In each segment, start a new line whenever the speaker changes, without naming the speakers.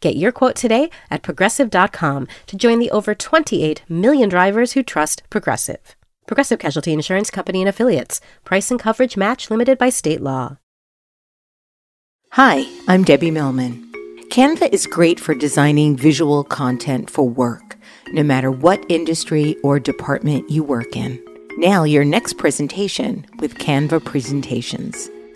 Get your quote today at progressive.com to join the over 28 million drivers who trust Progressive. Progressive Casualty Insurance Company and Affiliates. Price and coverage match limited by state law.
Hi, I'm Debbie Millman. Canva is great for designing visual content for work, no matter what industry or department you work in. Now, your next presentation with Canva Presentations.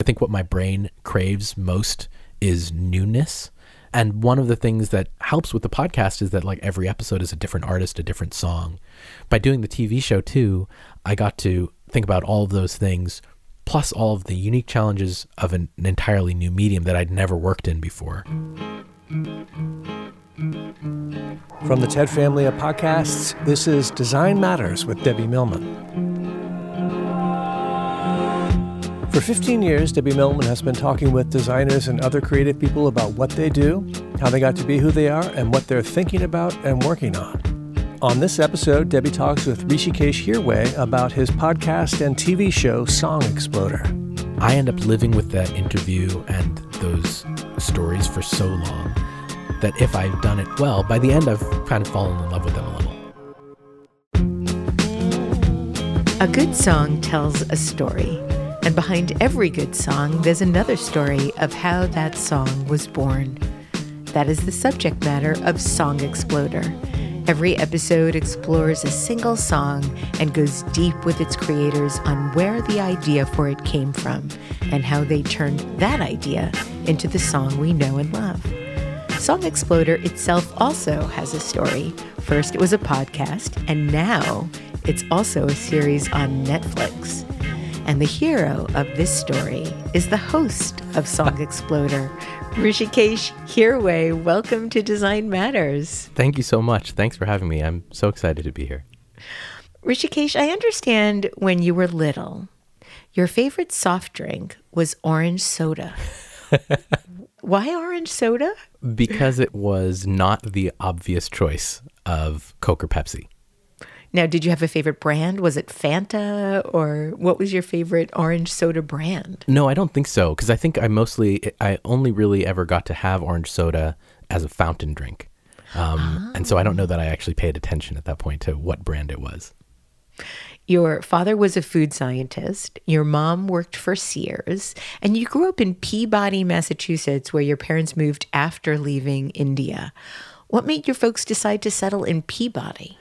I think what my brain craves most is newness. And one of the things that helps with the podcast is that like every episode is a different artist, a different song. By doing the TV show too, I got to think about all of those things plus all of the unique challenges of an, an entirely new medium that I'd never worked in before.
From the TED family of podcasts, this is Design Matters with Debbie Millman. For 15 years, Debbie Millman has been talking with designers and other creative people about what they do, how they got to be who they are, and what they're thinking about and working on. On this episode, Debbie talks with Hrishikesh Hirway about his podcast and TV show Song Exploder.
I end up living with that interview and those stories for so long that if I've done it well, by the end I've kind of fallen in love with them a
little. A good song tells a story. And behind every good song, there's another story of how that song was born. That is the subject matter of Song Exploder. Every episode explores a single song and goes deep with its creators on where the idea for it came from and how they turned that idea into the song we know and love. Song Exploder itself also has a story. First, it was a podcast, and now it's also a series on Netflix. And the hero of this story is the host of Song Exploder, Hrishikesh Hirway. Welcome to Design Matters.
Thank you so much. Thanks for having me. I'm so excited to be here.
Hrishikesh, I understand when you were little, your favorite soft drink was orange soda. Why orange soda?
Because it was not the obvious choice of Coke or Pepsi.
Now, did you have a favorite brand? Was it Fanta or what was your favorite orange soda brand?
No, I don't think so because I think I mostly I only really ever got to have orange soda as a fountain drink. Um, oh. And so I don't know that I actually paid attention at that point to what brand it was.
Your father was a food scientist. Your mom worked for Sears. And you grew up in Peabody, Massachusetts, where your parents moved after leaving India. What made your folks decide to settle in Peabody?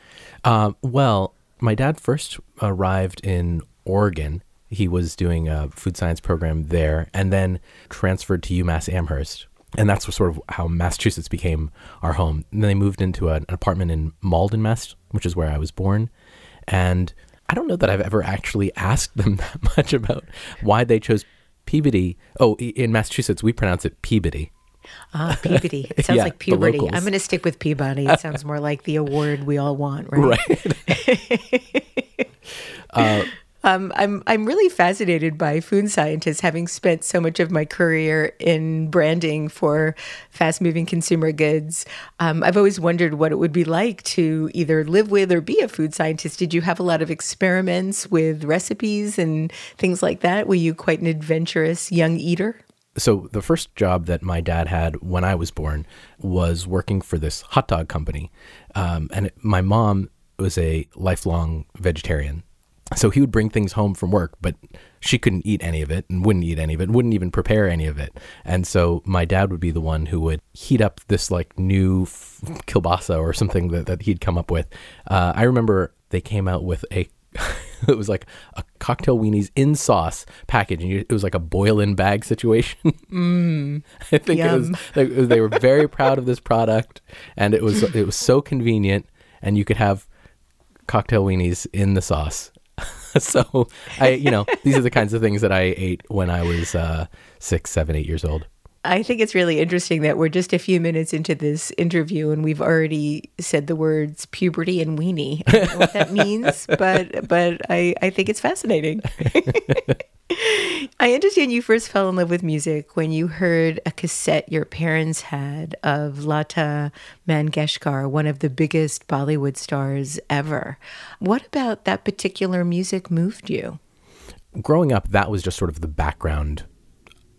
Uh, well, my dad first arrived in Oregon. He was doing a food science program there and then transferred to UMass Amherst. And that's sort of how Massachusetts became our home. And then they moved into an apartment in Malden, Mass, which is where I was born. And I don't know that I've ever actually asked them that much about why they chose Peabody. Oh, in Massachusetts, we pronounce it Peabody.
Ah, Peabody. It sounds yeah, like puberty. I'm going to stick with Peabody. It sounds more like the award we all want, right? Right. uh, um, I'm I'm really fascinated by food scientists, having spent so much of my career in branding for fast-moving consumer goods. Um, I've always wondered what it would be like to either live with or be a food scientist. Did you have a lot of experiments with recipes and things like that? Were you quite an adventurous young eater?
So the first job that my dad had when I was born was working for this hot dog company, um, and it, my mom was a lifelong vegetarian, So he would bring things home from work, but she couldn't eat any of it and wouldn't eat any of it, wouldn't even prepare any of it. And so my dad would be the one who would heat up this like new f- kielbasa or something that, that he'd come up with. Uh, I remember they came out with a it was like a cocktail weenies in sauce package, and you, it was like a boil in bag situation.
Mm,
I think it was they, they were very proud of this product, and it was it was so convenient, and you could have cocktail weenies in the sauce. so I, you know, these are the kinds of things that I ate when I was uh, six, seven, eight years old.
I think it's really interesting that we're just a few minutes into this interview and we've already said the words puberty and weenie. I don't know what that means, but but I, I think it's fascinating. I understand you first fell in love with music when you heard a cassette your parents had of Lata Mangeshkar, one of the biggest Bollywood stars ever. What about that particular music moved you?
Growing up, that was just sort of the background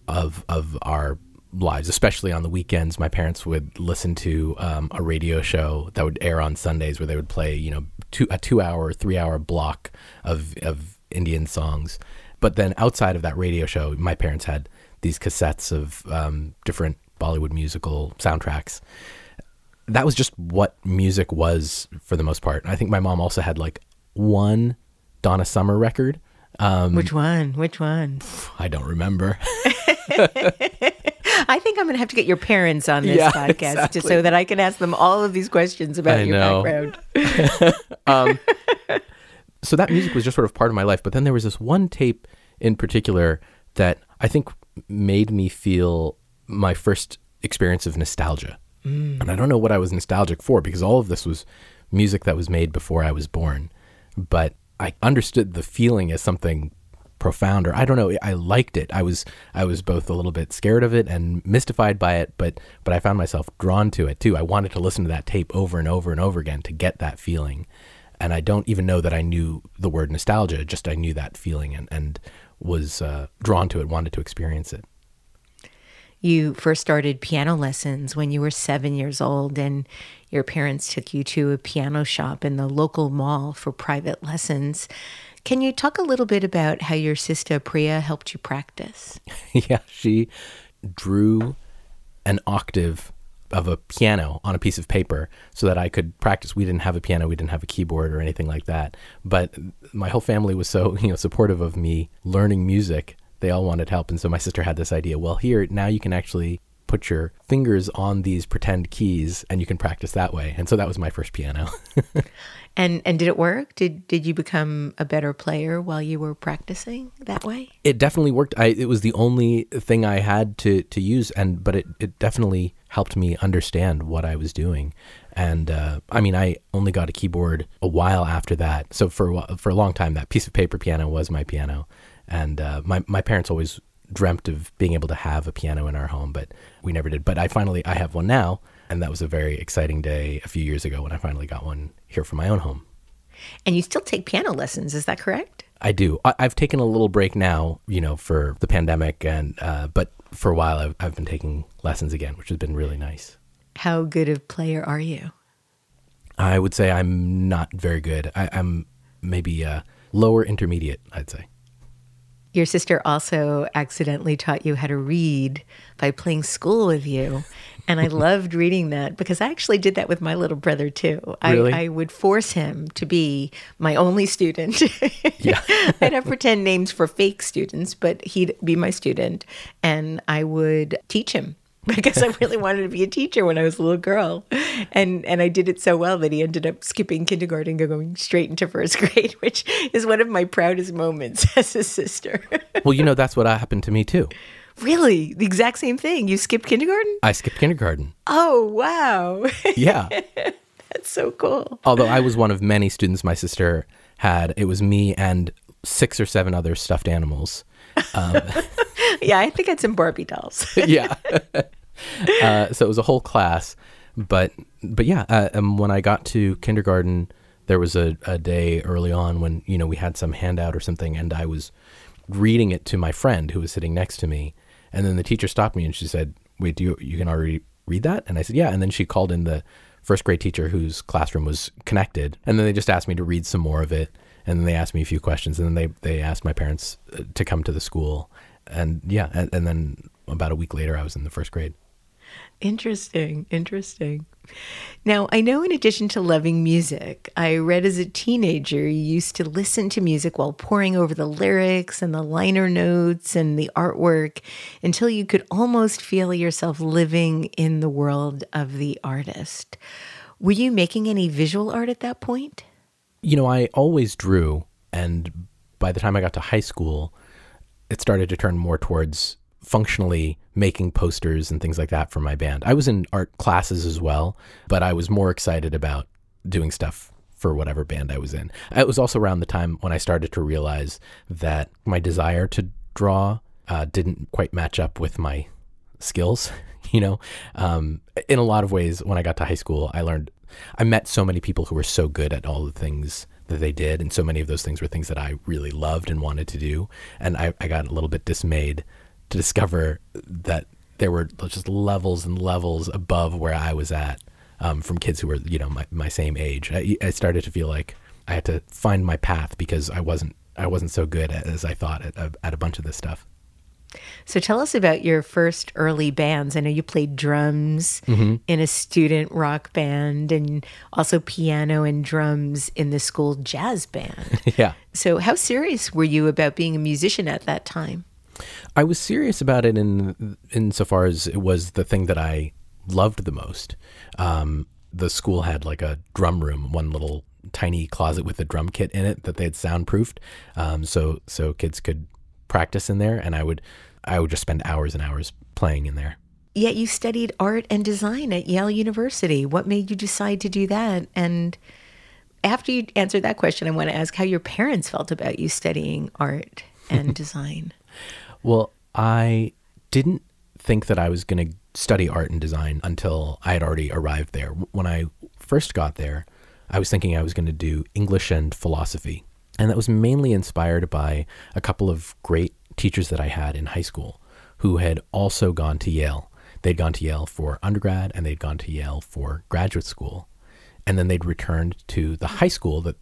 of of our lives, especially on the weekends. My parents would listen to um, a radio show that would air on Sundays, where they would play, you know, two, a two-hour, three-hour block of of Indian songs. But then outside of that radio show, my parents had these cassettes of um, different Bollywood musical soundtracks. That was just what music was for the most part. I think my mom also had like one Donna Summer record.
Um, Which one? Which one?
I don't remember.
I think I'm going to have to get your parents on this yeah, podcast exactly. so that I can ask them all of these questions about I your know. background. um,
so that music was just sort of part of my life. But then there was this one tape in particular that I think made me feel my first experience of nostalgia. Mm. And I don't know what I was nostalgic for because all of this was music that was made before I was born. But I understood the feeling as something profound or I don't know. I liked it. I was I was both a little bit scared of it and mystified by it but but I found myself drawn to it too. I wanted to listen to that tape over and over and over again to get that feeling. And I don't even know that I knew the word nostalgia just I knew that feeling and and was uh, drawn to it wanted to experience it.
You first started piano lessons when you were seven years old, and your parents took you to a piano shop in the local mall for private lessons. Can you talk a little bit about how your sister Priya helped you practice?
yeah, she drew an octave of a piano on a piece of paper so that I could practice. We didn't have a piano, we didn't have a keyboard or anything like that. But my whole family was so, you know, supportive of me learning music. They all wanted help. And so my sister had this idea, well, here now you can actually put your fingers on these pretend keys and you can practice that way. And so that was my first piano.
and and did it work? Did did you become a better player while you were practicing that way?
It definitely worked. I it was the only thing I had to to use and but it it definitely helped me understand what I was doing. And uh, I mean, I only got a keyboard a while after that. So for for a long time, that piece of paper piano was my piano. And uh, my my parents always dreamt of being able to have a piano in our home, but we never did. But I finally I have one now, and that was a very exciting day a few years ago when I finally got one here for my own home.
And you still take piano lessons, is that correct?
I do. I, have taken a little break now, you know, for the pandemic, and uh, but for a while I've, I've been taking lessons again, which has been really nice.
How good a player are you?
I would say I'm not very good. I, am maybe uh, lower intermediate, I'd say.
Your sister also accidentally taught you how to read by playing school with you. And I loved reading that because I actually did that with my little brother too.
Really?
I, I would force him to be my only student. yeah. I'd have pretend names for fake students, but he'd be my student. And I would teach him because I really wanted to be a teacher when I was a little girl. And and I did it so well that he ended up skipping kindergarten and going straight into first grade, which is one of my proudest moments as a sister.
well, you know, that's what happened to me too.
Really? The exact same thing. You skipped kindergarten?
I skipped kindergarten.
Oh, wow.
Yeah.
that's so cool.
Although I was one of many students my sister had, it was me and six or seven other stuffed animals. Um,
yeah, I think I had some Barbie dolls.
yeah. Uh, so it was a whole class, but but yeah, uh, um, when I got to kindergarten, there was a, a day early on when you know we had some handout or something, and I was reading it to my friend who was sitting next to me, and then the teacher stopped me and she said, "Wait, do you you can already read that?" And I said, "Yeah." And then she called in the first grade teacher whose classroom was connected, and then they just asked me to read some more of it. And then they asked me a few questions, and then they they asked my parents uh, to come to the school, and yeah, and, and then about a week later, I was in the first grade.
Interesting, interesting. Now, I know in addition to loving music, I read as a teenager you used to listen to music while poring over the lyrics and the liner notes and the artwork until you could almost feel yourself living in the world of the artist. Were you making any visual art at that point?
You know, I always drew, and by the time I got to high school, it started to turn more towards functionally making posters and things like that for my band. I was in art classes as well, but I was more excited about doing stuff for whatever band I was in. It was also around the time when I started to realize that my desire to draw uh, didn't quite match up with my skills. You know, um, in a lot of ways, when I got to high school, I learned, I met so many people who were so good at all the things that they did. And so many of those things were things that I really loved and wanted to do. And I, I got a little bit dismayed to discover that there were just levels and levels above where I was at um, from kids who were, you know, my, my same age. I, I, started to feel like I had to find my path because I wasn't I wasn't so good as I thought at, at a bunch of this stuff.
So tell us about your first early bands. I know you played drums mm-hmm. in a student rock band and also piano and drums in the school jazz band.
yeah.
So how serious were you about being a musician at that time?
I was serious about it in insofar as it was the thing that I loved the most. Um, the school had like a drum room, one little tiny closet with a drum kit in it that they had soundproofed, um, so so kids could practice in there, and I would I would just spend hours and hours playing in there.
Yet you studied art and design at Yale University. What made you decide to do that? And after you answer that question, I want to ask how your parents felt about you studying art and design.
Well, I didn't think that I was going to study art and design until I had already arrived there. When I first got there, I was thinking I was going to do English and philosophy. And that was mainly inspired by a couple of great teachers that I had in high school who had also gone to Yale. They'd gone to Yale for undergrad and they'd gone to Yale for graduate school. And then they'd returned to the high school that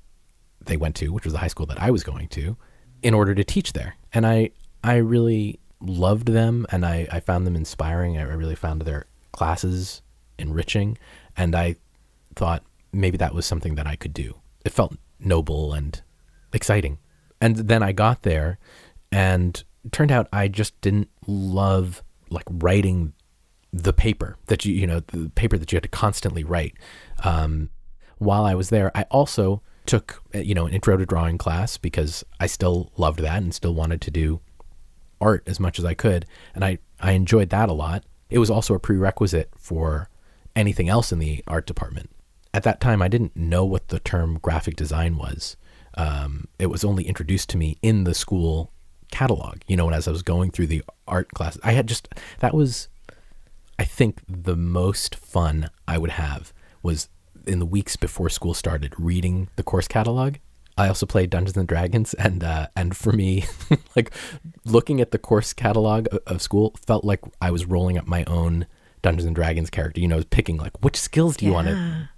they went to, which was the high school that I was going to, in order to teach there. And I, I really loved them and I, I found them inspiring. I really found their classes enriching. And I thought maybe that was something that I could do. It felt noble and exciting. And then I got there and turned out I just didn't love like writing the paper that you, you know, the paper that you had to constantly write. Um, while I was there, I also took, you know, an intro to drawing class because I still loved that and still wanted to do art as much as I could, and I I enjoyed that a lot. It was also a prerequisite for anything else in the art department. At that time, I didn't know what the term graphic design was. Um, it was only introduced to me in the school catalog. You know, and as I was going through the art class, I had just that was, I think, the most fun I would have was in the weeks before school started reading the course catalog I also played Dungeons and Dragons, and uh, and for me, like looking at the course catalog of school felt like I was rolling up my own Dungeons and Dragons character. You know, picking like which skills do you yeah. want to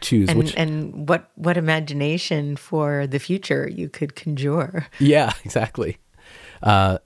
choose,
and,
which...
and what what imagination for the future you could conjure.
Yeah, exactly. Uh,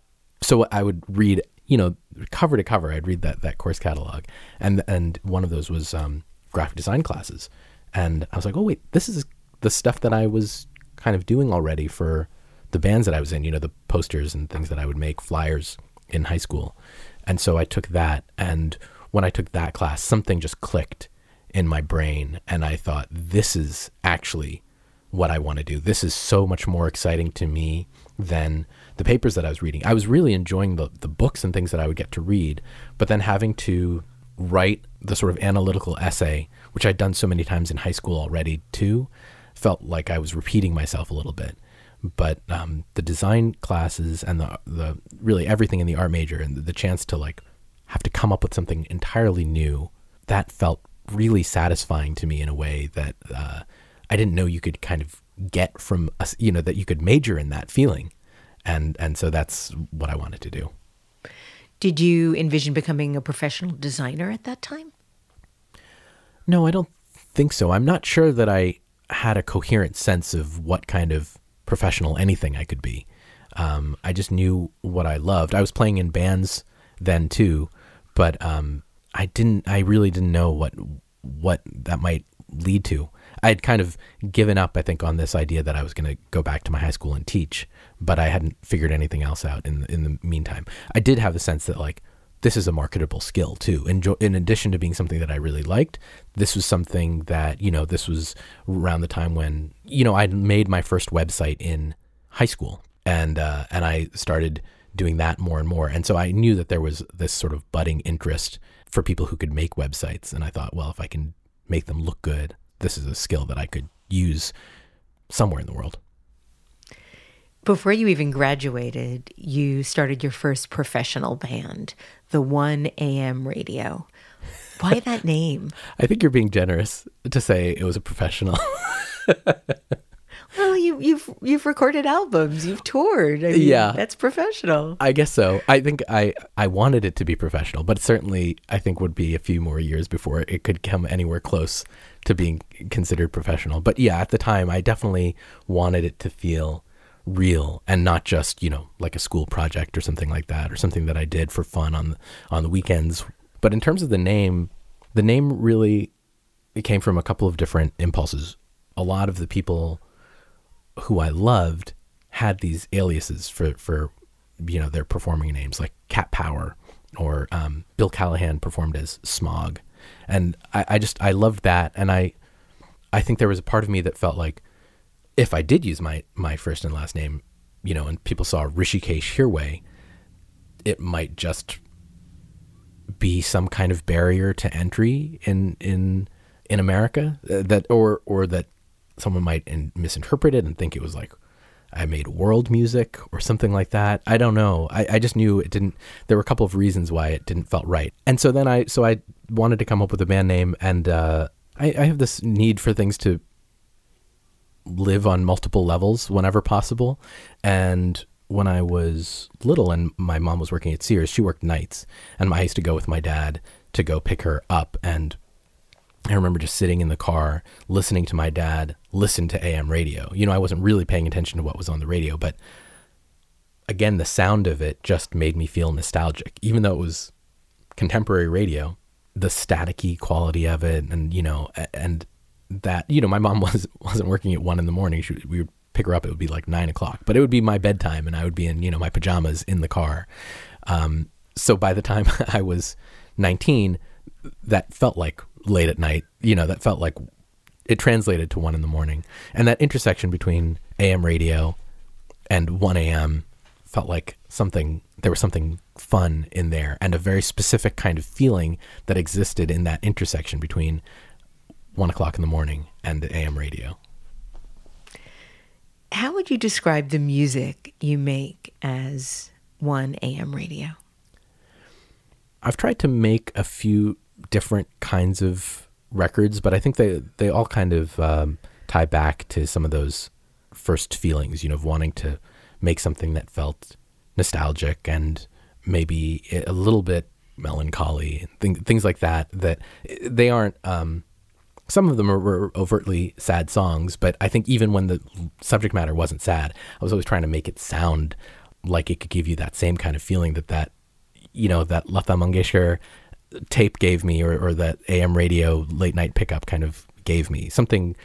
so I would read, you know, cover to cover. I'd read that that course catalog, and and one of those was um, graphic design classes, and I was like, oh wait, this is the stuff that I was kind of doing already for the bands that I was in, you know, the posters and things that I would make, flyers in high school. And so I took that. And when I took that class, something just clicked in my brain. And I thought, this is actually what I want to do. This is so much more exciting to me than the papers that I was reading. I was really enjoying the, the books and things that I would get to read, but then having to write the sort of analytical essay, which I'd done so many times in high school already too, felt like I was repeating myself a little bit. But um, the design classes and the the really everything in the art major and the, the chance to like have to come up with something entirely new that felt really satisfying to me in a way that uh, I didn't know you could kind of get from us, you know, that you could major in that feeling. And, and so that's what I wanted to do.
Did you envision becoming a professional designer at that time?
No, I don't think so. I'm not sure that I had a coherent sense of what kind of professional anything I could be. Um, I just knew what I loved. I was playing in bands then too, but um, I didn't. I really didn't know what what that might lead to. I had kind of given up, I think, on this idea that I was going to go back to my high school and teach, but I hadn't figured anything else out in the, in the meantime. I did have the sense that like this is a marketable skill too. In, in addition to being something that I really liked, this was something that you know this was around the time when you know I'd made my first website in high school, and uh, and I started doing that more and more, and so I knew that there was this sort of budding interest for people who could make websites, and I thought, well, if I can make them look good, this is a skill that I could use somewhere in the world.
Before you even graduated, you started your first professional band, the 1 AM radio. Why that name?
I think you're being generous to say it was a professional.
well, you, you've you've recorded albums, you've toured. I mean, yeah, that's professional.
I guess so. I think I I wanted it to be professional, but certainly I think would be a few more years before it could come anywhere close to being considered professional. But yeah, at the time, I definitely wanted it to feel real and not just you know like a school project or something like that or something that I did for fun on on the weekends. But in terms of the name, the name really it came from a couple of different impulses. A lot of the people who I loved had these aliases for for you know their performing names like Cat Power or um, Bill Callahan performed as Smog, and I, I just I loved that, and I I think there was a part of me that felt like if I did use my my first and last name, you know, and people saw Hrishikesh Hirway, it might just be some kind of barrier to entry in in in America uh, that or or that someone might in, misinterpret it and think it was like I made world music or something like that. I don't know. I, I just knew it didn't. There were a couple of reasons why it didn't felt right, and so then I so I wanted to come up with a band name, and uh, I, I have this need for things to live on multiple levels whenever possible. And when I was little and my mom was working at Sears, she worked nights, and I used to go with my dad to go pick her up. And I remember just sitting in the car listening to my dad listen to AM radio. You know, I wasn't really paying attention to what was on the radio, but again, the sound of it just made me feel nostalgic, even though it was contemporary radio. The staticky quality of it, and you know, and that you know my mom was wasn't working at one in the morning. She, we would pick her up. It would be like nine o'clock, but it would be my bedtime, and I would be in you know my pajamas in the car. Um, so by the time I was nineteen, that felt like late at night. You know, that felt like it translated to one in the morning, and that intersection between AM radio and one AM felt like something. There was something fun in there, and a very specific kind of feeling that existed in that intersection between one o'clock in the morning and the AM radio.
How would you describe the music you make as one AM radio?
I've tried to make a few different kinds of records, but I think they they all kind of um, tie back to some of those first feelings, you know, of wanting to make something that felt nostalgic and maybe a little bit melancholy, things things like that. That they aren't um, some of them were overtly sad songs, but I think even when the subject matter wasn't sad, I was always trying to make it sound like it could give you that same kind of feeling that that you know that Lata Mangeshkar tape gave me, or, or that AM radio late night pickup kind of gave me something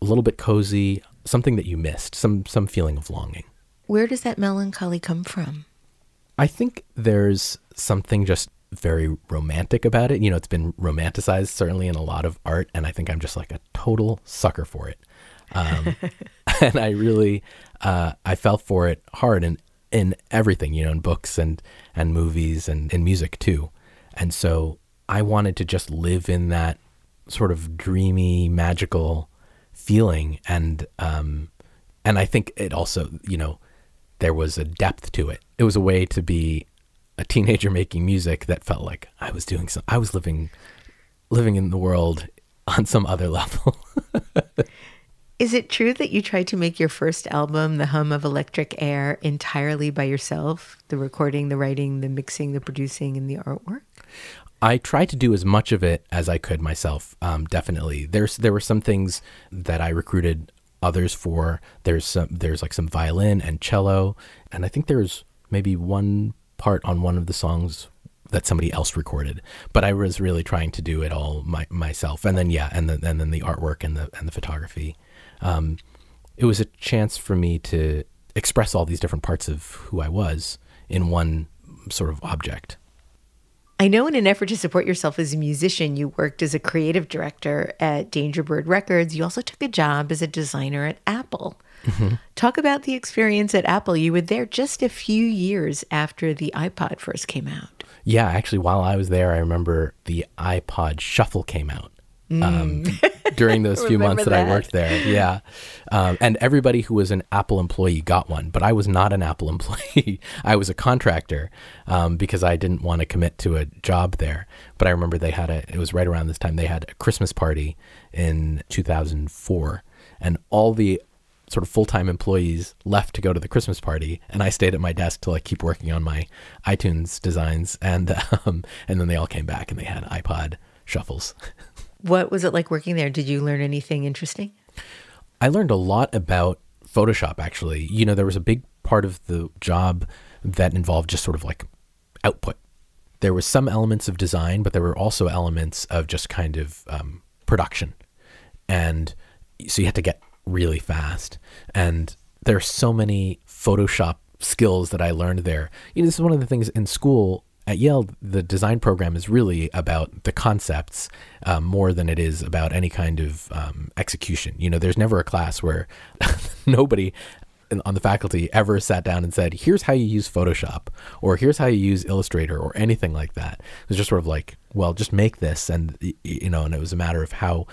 a little bit cozy, something that you missed, some some feeling of longing.
Where does that melancholy come from?
I think there's something just very romantic about it. You know, it's been romanticized certainly in a lot of art, and I think I'm just like a total sucker for it. Um, and I really, uh, I fell for it hard in in everything, you know, in books and and movies and in music too. And so I wanted to just live in that sort of dreamy, magical feeling, and um, and I think it also, you know, there was a depth to it. It was a way to be a teenager making music that felt like I was doing some I was living living in the world on some other level.
Is it true that you tried to make your first album, The Hum of Electric Air, entirely by yourself? The recording, the writing, the mixing, the producing, and the artwork?
I tried to do as much of it as I could myself. Um, definitely, there's there were some things that I recruited others for there's some there's like some violin and cello, and I think there's maybe one part on one of the songs that somebody else recorded. But I was really trying to do it all my, myself, and then yeah, and then and then the artwork and the and the photography. Um, it was a chance for me to express all these different parts of who I was in one sort of object.
I know in an effort to support yourself as a musician, you worked as a creative director at Dangerbird Records. You also took a job as a designer at Apple. Mm-hmm. Talk about the experience at Apple. You were there just a few years after the iPod first came out.
Yeah, actually, while I was there, I remember the iPod Shuffle came out. Mm. Um, during those few months that, that, I worked there. Yeah. Um, and everybody who was an Apple employee got one, but I was not an Apple employee. I was a contractor um, because I didn't want to commit to a job there. But I remember they had a, it was right around this time, they had a Christmas party in 2004. And all the sort of full-time employees left to go to the Christmas party, and I stayed at my desk to like keep working on my iTunes designs, and um, and then they all came back and they had iPod shuffles.
What was it like working there? Did you learn anything interesting?
I learned a lot about Photoshop, actually. You know, there was a big part of the job that involved just sort of like output. There was some elements of design, but there were also elements of just kind of um, production. And so you had to get really fast. And there are so many Photoshop skills that I learned there. You know, this is one of the things in school at Yale, the design program is really about the concepts um, more than it is about any kind of um, execution. You know, there's never a class where nobody on the faculty ever sat down and said, "Here's how you use Photoshop," or "Here's how you use Illustrator," or anything like that. It was just sort of like, "Well, just make this," and you know, and it was a matter of how,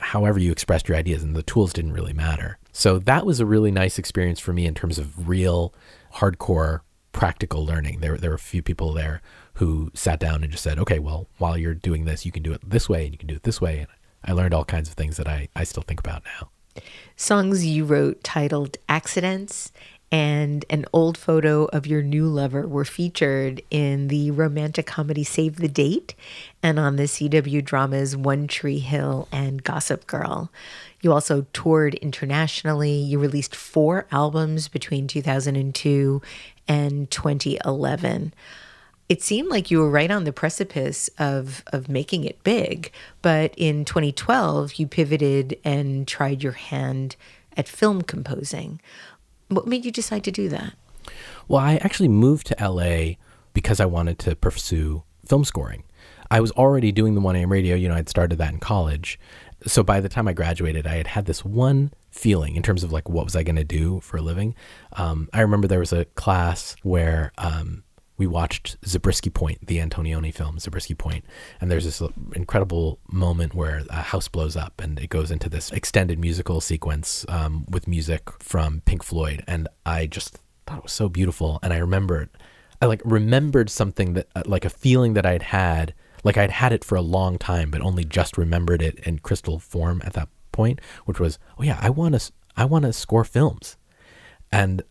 however you expressed your ideas, and the tools didn't really matter. So that was a really nice experience for me in terms of real, hardcore practical learning. There, there were a few people there who sat down and just said, okay, well, while you're doing this, you can do it this way and you can do it this way. And I learned all kinds of things that I, I still think about now.
Songs you wrote titled Accidents and an old photo of your new lover were featured in the romantic comedy Save the Date and on the CW dramas One Tree Hill and Gossip Girl. You also toured internationally. You released four albums between 2002 and 2011. It seemed like you were right on the precipice of, of making it big, but in 2012, you pivoted and tried your hand at film composing. What made you decide to do that?
Well, I actually moved to LA because I wanted to pursue film scoring. I was already doing the 1AM radio, you know, I'd started that in college. So by the time I graduated, I had had this one feeling in terms of like what was I going to do for a living. Um, I remember there was a class where um, we watched Zabriskie Point, the Antonioni film Zabriskie Point, and there's this incredible moment where a house blows up and it goes into this extended musical sequence um, with music from Pink Floyd, and I just thought it was so beautiful. And I remembered, I like remembered something that uh, like a feeling that I'd had, like I'd had it for a long time, but only just remembered it in crystal form at that point, which was, oh yeah, I want to, I want to score films, and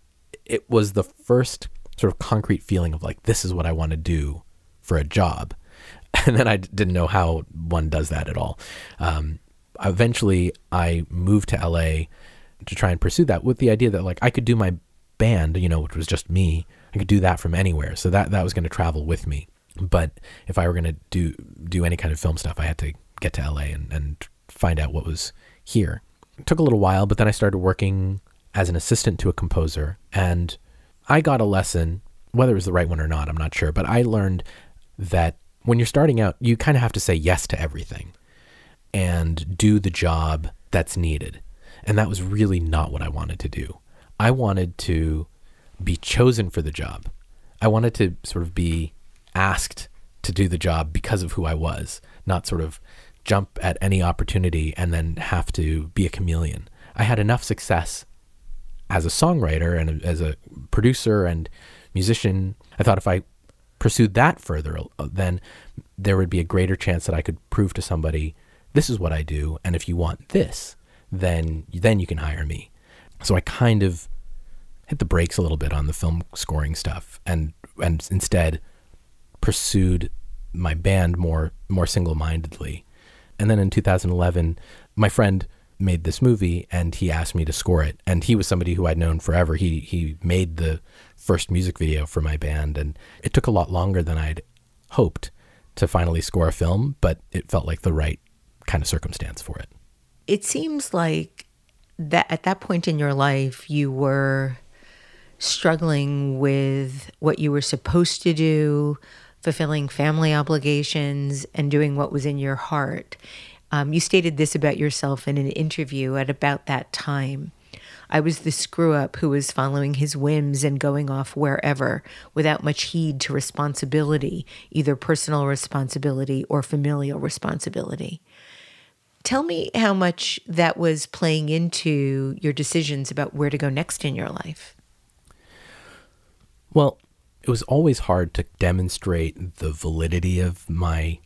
it was the first sort of concrete feeling of like this is what I want to do for a job, and then I didn't know how one does that at all. Um, eventually, I moved to LA to try and pursue that with the idea that like I could do my band, you know, which was just me. I could do that from anywhere, so that that was going to travel with me. But if I were going to do do any kind of film stuff, I had to get to LA and, and find out what was here. It took a little while, but then I started working as an assistant to a composer, and I got a lesson, whether it was the right one or not, I'm not sure, but I learned that when you're starting out, you kind of have to say yes to everything and do the job that's needed. And that was really not what I wanted to do. I wanted to be chosen for the job. I wanted to sort of be asked to do the job because of who I was, not sort of jump at any opportunity and then have to be a chameleon. I had enough success as a songwriter and as a producer and musician. I thought if I pursued that further, uh, then there would be a greater chance that I could prove to somebody, this is what I do, and if you want this, then then you can hire me. So I kind of hit the brakes a little bit on the film scoring stuff, and and instead pursued my band more more single mindedly. And then in 2011, my friend made this movie and he asked me to score it. And he was somebody who I'd known forever. He he made the first music video for my band and it took a lot longer than I'd hoped to finally score a film, but it felt like the right kind of circumstance for it.
It seems like that at that point in your life you were struggling with what you were supposed to do, fulfilling family obligations, and doing what was in your heart. Um, you stated this about yourself in an interview at about that time. I was the screw up who was following his whims and going off wherever without much heed to responsibility, either personal responsibility or familial responsibility. Tell me how much that was playing into your decisions about where to go next in your life.
Well, it was always hard to demonstrate the validity of my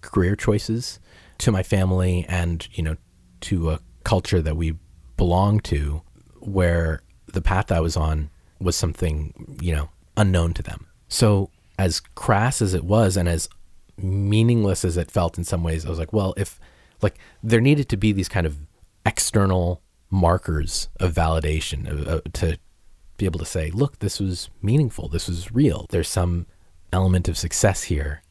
career choices to my family and, you know, to a culture that we belong to where the path I was on was something, you know, unknown to them. So, as crass as it was and as meaningless as it felt in some ways, I was like, well, if like there needed to be these kind of external markers of validation uh, to be able to say, look, this was meaningful. This was real. There's some element of success here.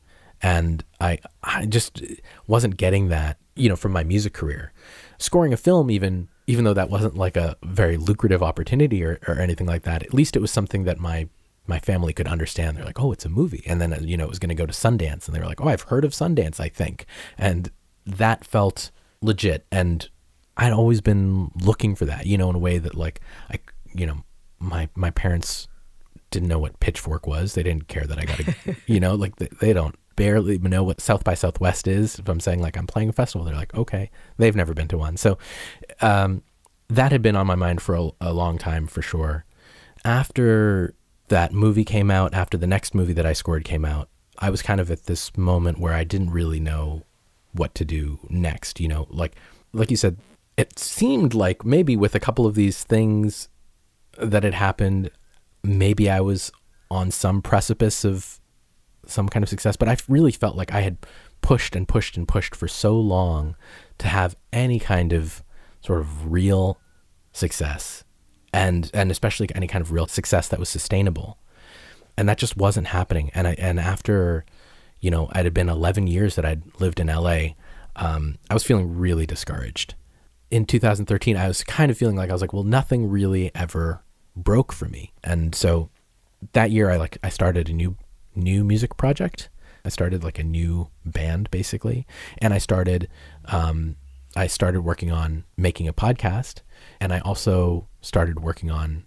And I, I just wasn't getting that, you know, from my music career. Scoring a film, even, even though that wasn't like a very lucrative opportunity or, or anything like that, at least it was something that my, my family could understand. They're like, oh, it's a movie. And then, you know, it was going to go to Sundance. And they were like, oh, I've heard of Sundance, I think. And that felt legit. And I'd always been looking for that, you know, in a way that like I, you know, my my parents didn't know what pitchfork was. They didn't care that I got a, you know, like they, they don't barely know what South by Southwest is. If I'm saying like I'm playing a festival, they're like, okay, they've never been to one. So um, that had been on my mind for a, a long time for sure. After that movie came out, after the next movie that I scored came out, I was kind of at this moment where I didn't really know what to do next. You know, like like you said, it seemed like maybe with a couple of these things that had happened. Maybe I was on some precipice of some kind of success, but I really felt like I had pushed and pushed and pushed for so long to have any kind of sort of real success and and especially any kind of real success that was sustainable. And that just wasn't happening. And I, and after you know it had been 11 years that I'd lived in LA um, I was feeling really discouraged. In 2013 I was kind of feeling like I was like well nothing really ever broke for me. And so that year I like I started a new new music project. I started like a new band basically, and I started um, I started working on making a podcast, and I also started working on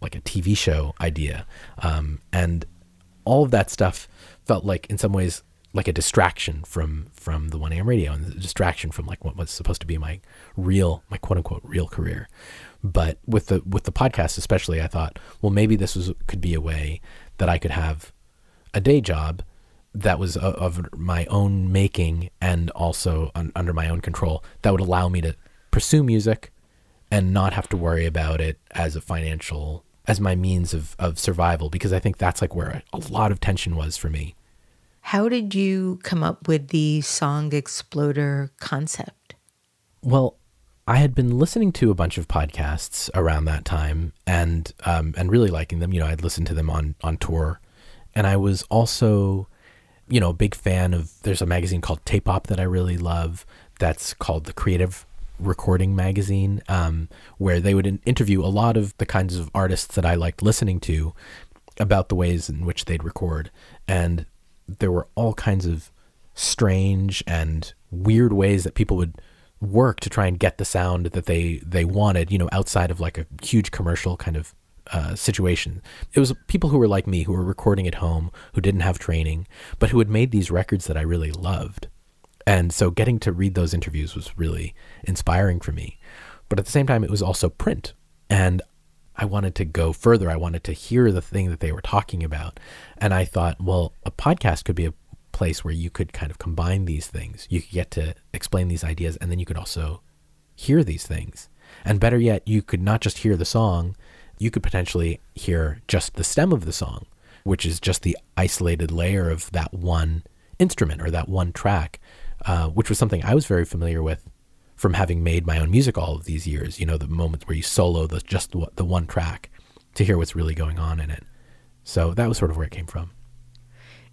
like a TV show idea, um, and all of that stuff felt like in some ways like a distraction from from the 1am radio and a distraction from like what was supposed to be my real my quote unquote real career. But with the with the podcast especially, I thought, well, maybe this was could be a way that I could have a day job that was of, of my own making and also un, under my own control that would allow me to pursue music and not have to worry about it as a financial as my means of, of survival because I think that's like where a lot of tension was for me.
How did you come up with the song exploder concept?
Well, I had been listening to a bunch of podcasts around that time and um, and really liking them. You know, I'd listened to them on on tour, and I was also, you know, a big fan of. There's a magazine called Tape Op that I really love. That's called the Creative Recording Magazine, um, where they would interview a lot of the kinds of artists that I liked listening to about the ways in which they'd record, and there were all kinds of strange and weird ways that people would work to try and get the sound that they they wanted, you know, outside of like a huge commercial kind of uh, situation. It was people who were like me, who were recording at home, who didn't have training, but who had made these records that I really loved. And so getting to read those interviews was really inspiring for me. But at the same time, it was also print. And I wanted to go further. I wanted to hear the thing that they were talking about. And I thought, well, a podcast could be a place where you could kind of combine these things. You could get to explain these ideas, and then you could also hear these things. And better yet, you could not just hear the song, you could potentially hear just the stem of the song, which is just the isolated layer of that one instrument or that one track, uh, which was something I was very familiar with from having made my own music all of these years. You know, the moments where you solo the just the, the one track to hear what's really going on in it. So that was sort of where it came from.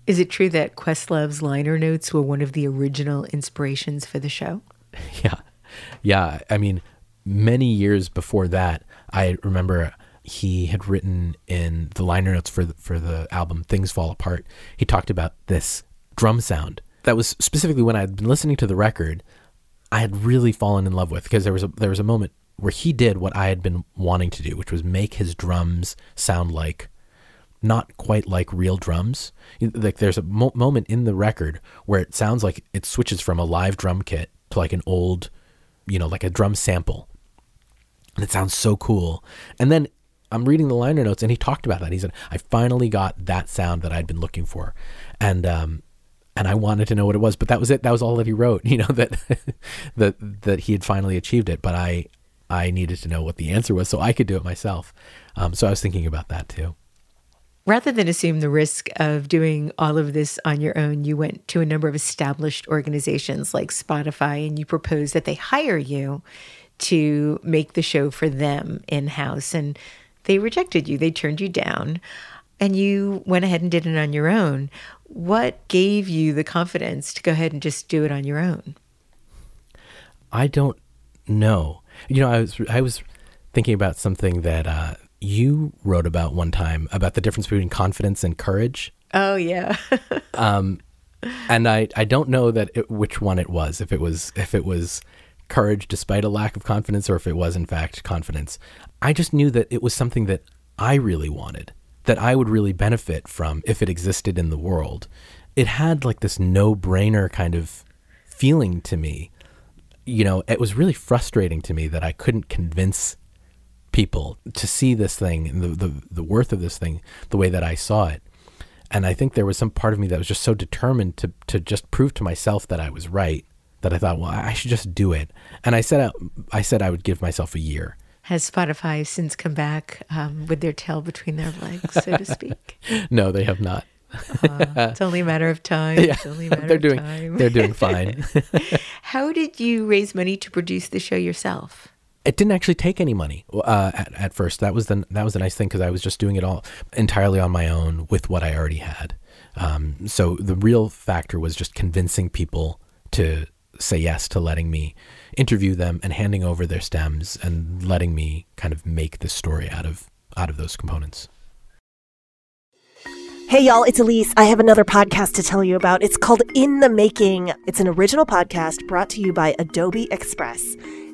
Is it true that Questlove's liner notes were one of the original inspirations for the show?
Yeah. Yeah. I mean, many years before that, I remember he had written in the liner notes for the, for the album Things Fall Apart. He talked about this drum sound. That was specifically when I had been listening to the record. I had really fallen in love with because there was a there was a moment where he did what I had been wanting to do, which was make his drums sound like not quite like real drums. Like there's a mo- moment in the record where it sounds like it switches from a live drum kit to like an old, you know, like a drum sample. And it sounds so cool. And then I'm reading the liner notes and he talked about that. He said, I finally got that sound that I'd been looking for. And, um, and I wanted to know what it was, but that was it. That was all that he wrote, you know, that, that, that he had finally achieved it. But I, I needed to know what the answer was so I could do it myself. Um, so I was thinking about that too.
Rather than assume the risk of doing all of this on your own, you went to a number of established organizations like Spotify and you proposed that they hire you to make the show for them in house. And they rejected you, they turned you down, and you went ahead and did it on your own. What gave you the confidence to go ahead and just do it on your own?
I don't know. You know, I was I was thinking about something that uh, you wrote about one time about the difference between confidence and courage.
Oh yeah.
um, and I I don't know that it, which one it was. If it was if it was courage despite a lack of confidence, or if it was in fact confidence. I just knew that it was something that I really wanted, that I would really benefit from if it existed in the world. It had like this no brainer kind of feeling to me. You know, it was really frustrating to me that I couldn't convince people to see this thing and the, the, the worth of this thing the way that I saw it. And I think there was some part of me that was just so determined to, to just prove to myself that I was right that I thought, well, I should just do it. And I said, I said I would give myself a year.
Has Spotify since come back um, with their tail between their legs, so to speak?
no, they have not.
uh, it's only a matter of time.
Yeah,
it's only a matter
they're
of
doing,
time.
they're doing fine.
How did you raise money to produce the show yourself?
It didn't actually take any money uh, at, at first. That was the that was the nice thing because I was just doing it all entirely on my own with what I already had. Um, so the real factor was just convincing people to say yes to letting me interview them and handing over their stems and letting me kind of make the story out of out of those components.
Hey y'all, it's Elise. I have another podcast to tell you about. It's called In the Making. It's an original podcast brought to you by Adobe Express.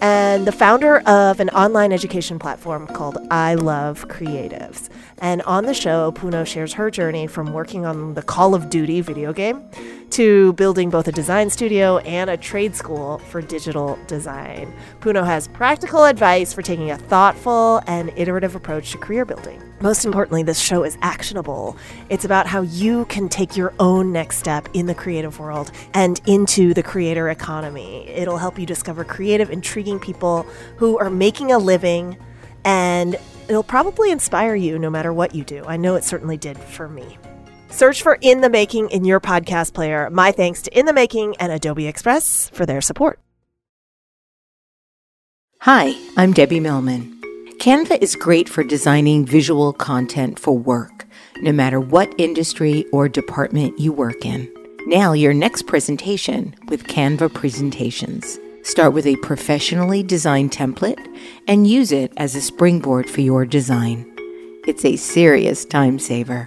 and the founder of an online education platform called I Love Creatives. And on the show, Puno shares her journey from working on the Call of Duty video game to building both a design studio and a trade school for digital design. Puno has practical advice for taking a thoughtful and iterative approach to career building. Most importantly, this show is actionable. It's about how you can take your own next step in the creative world and into the creator economy. It'll help you discover creative, intriguing people who are making a living and it'll probably inspire you no matter what you do. I know it certainly did for me. Search for In the Making in your podcast player. My thanks to In the Making and Adobe Express for their support.
Hi, I'm Debbie Millman. Canva is great for designing visual content for work, no matter what industry or department you work in. Nail your next presentation with Canva Presentations. Start with a professionally designed template and use it as a springboard for your design. It's a serious time saver.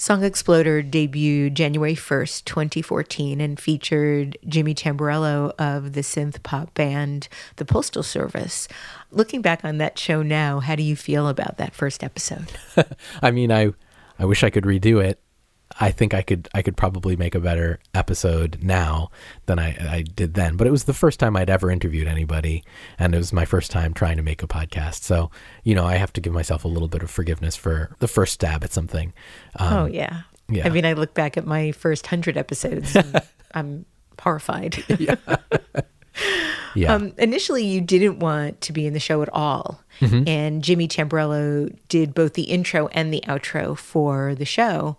Song Exploder debuted January 1st, 2014, and featured Jimmy Tamborello of the synth pop band The Postal Service. Looking back on that show now, how do you feel about that first episode?
I mean, I I wish I could redo it. I think I could I could probably make a better episode now than I, I did then. But it was the first time I'd ever interviewed anybody, and it was my first time trying to make a podcast. So you know, I have to give myself a little bit of forgiveness for the first stab at something.
Um, oh yeah, yeah. I mean, I look back at my first hundred episodes. I'm horrified.
yeah. yeah. Um,
initially, you didn't want to be in the show at all. Mm-hmm. And Jimmy Tamborello did both the intro and the outro for the show.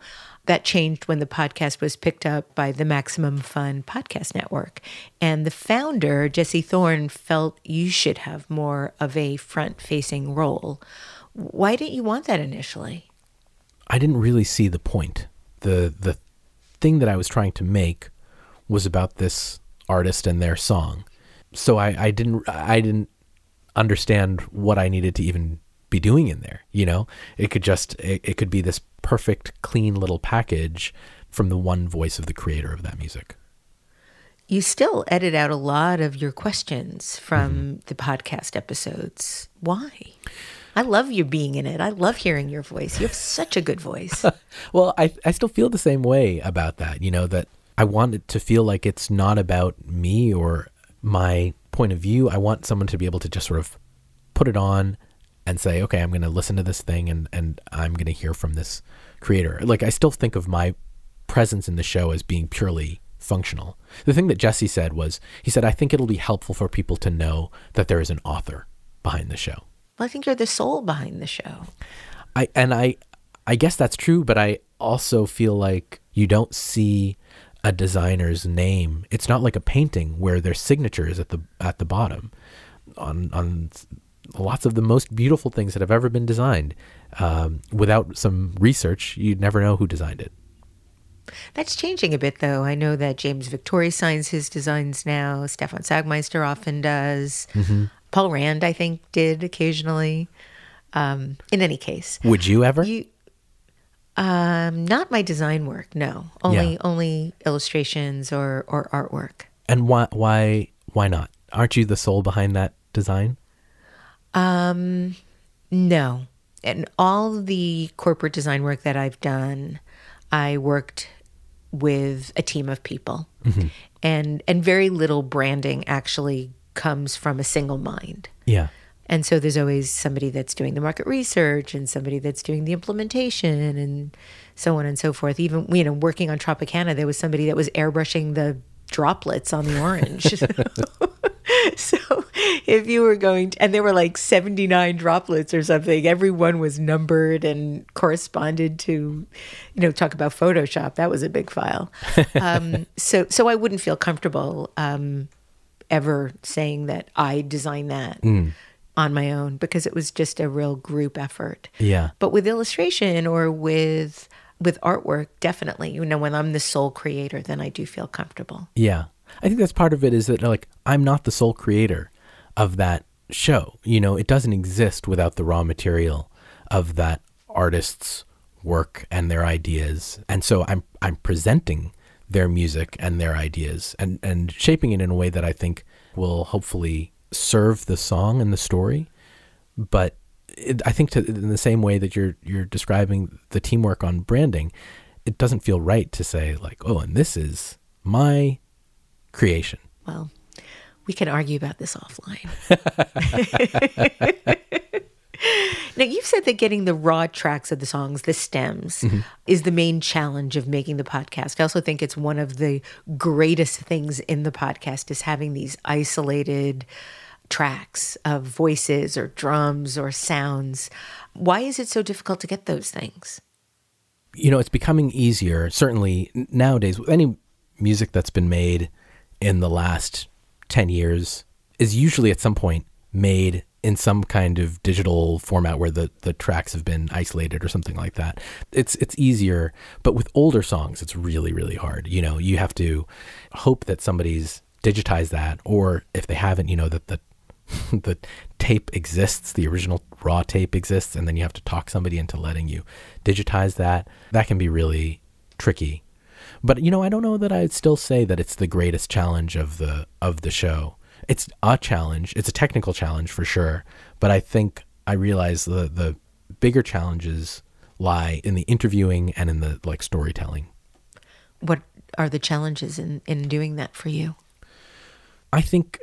That changed when the podcast was picked up by the Maximum Fun Podcast Network. And the founder, Jesse Thorn, felt you should have more of a front facing role. Why didn't you want that initially?
I didn't really see the point. The the thing that I was trying to make was about this artist and their song. So I, I didn't I didn't understand what I needed to even be doing in there. You know, it could just it, it could be this perfect, clean little package from the one voice of the creator of that music.
You still edit out a lot of your questions from mm-hmm. the podcast episodes. Why? I love you being in it. I love hearing your voice. You have such a good voice.
well, I, I still feel the same way about that. You know, that I want it to feel like it's not about me or my point of view. I want someone to be able to just sort of put it on and say, okay, I'm going to listen to this thing and, and I'm going to hear from this creator. Like, I still think of my presence in the show as being purely functional. The thing that Jesse said was, he said, I think it'll be helpful for people to know that there is an author behind the show.
Well, I think you're the soul behind the show.
I, and I, I guess that's true, but I also feel like you don't see a designer's name. It's not like a painting where their signature is at the at the bottom. On on lots of the most beautiful things that have ever been designed. Um, without some research, you'd never know who designed it.
That's changing a bit, though. I know that James Victore signs his designs now. Stefan Sagmeister often does. Mm-hmm. Paul Rand, I think, did occasionally. Um, in any case,
would you ever?
You, um, not my design work. No, only yeah. only illustrations or or artwork.
And why why why not? Aren't you the soul behind that design?
Um, no. And all the corporate design work that I've done, I worked with a team of people, mm-hmm. and and very little branding actually comes from a single mind.
Yeah.
And so there's always somebody that's doing the market research and somebody that's doing the implementation and so on and so forth. Even you know, working on Tropicana, there was somebody that was airbrushing the droplets on the orange. so if you were going to, and there were like 79 droplets or something, everyone was numbered and corresponded to, you know, talk about Photoshop. That was a big file. Um, so, so I wouldn't feel comfortable um, ever saying that I designed that. Mm on my own because it was just a real group effort.
Yeah.
But with illustration or with with artwork, definitely, you know, when I'm the sole creator, then I do feel comfortable.
Yeah. I think that's part of it is that like I'm not the sole creator of that show. You know, it doesn't exist without the raw material of that artist's work and their ideas. And so I'm I'm presenting their music and their ideas and and shaping it in a way that I think will hopefully serve the song and the story. But it, I think to, in the same way that you're you're describing the teamwork on branding, it doesn't feel right to say like, oh, and this is my creation.
Well, we can argue about this offline. now, you've said that getting the raw tracks of the songs, the stems, mm-hmm. is the main challenge of making the podcast. I also think it's one of the greatest things in the podcast is having these isolated tracks of voices or drums or sounds. Why is it so difficult to get those things?
You know, it's becoming easier, certainly nowadays, with any music that's been made in the last 10 years is usually at some point made in some kind of digital format where the, the tracks have been isolated or something like that. It's it's easier, but with older songs it's really really hard. You know, you have to hope that somebody's digitized that or if they haven't, you know that the the tape exists, the original raw tape exists, and then you have to talk somebody into letting you digitize that. That can be really tricky. But you know, I don't know that I'd still say that it's the greatest challenge of the of the show. It's a challenge. It's a technical challenge for sure. But I think I realize the the bigger challenges lie in the interviewing and in the like storytelling.
What are the challenges in, in doing that for you?
I think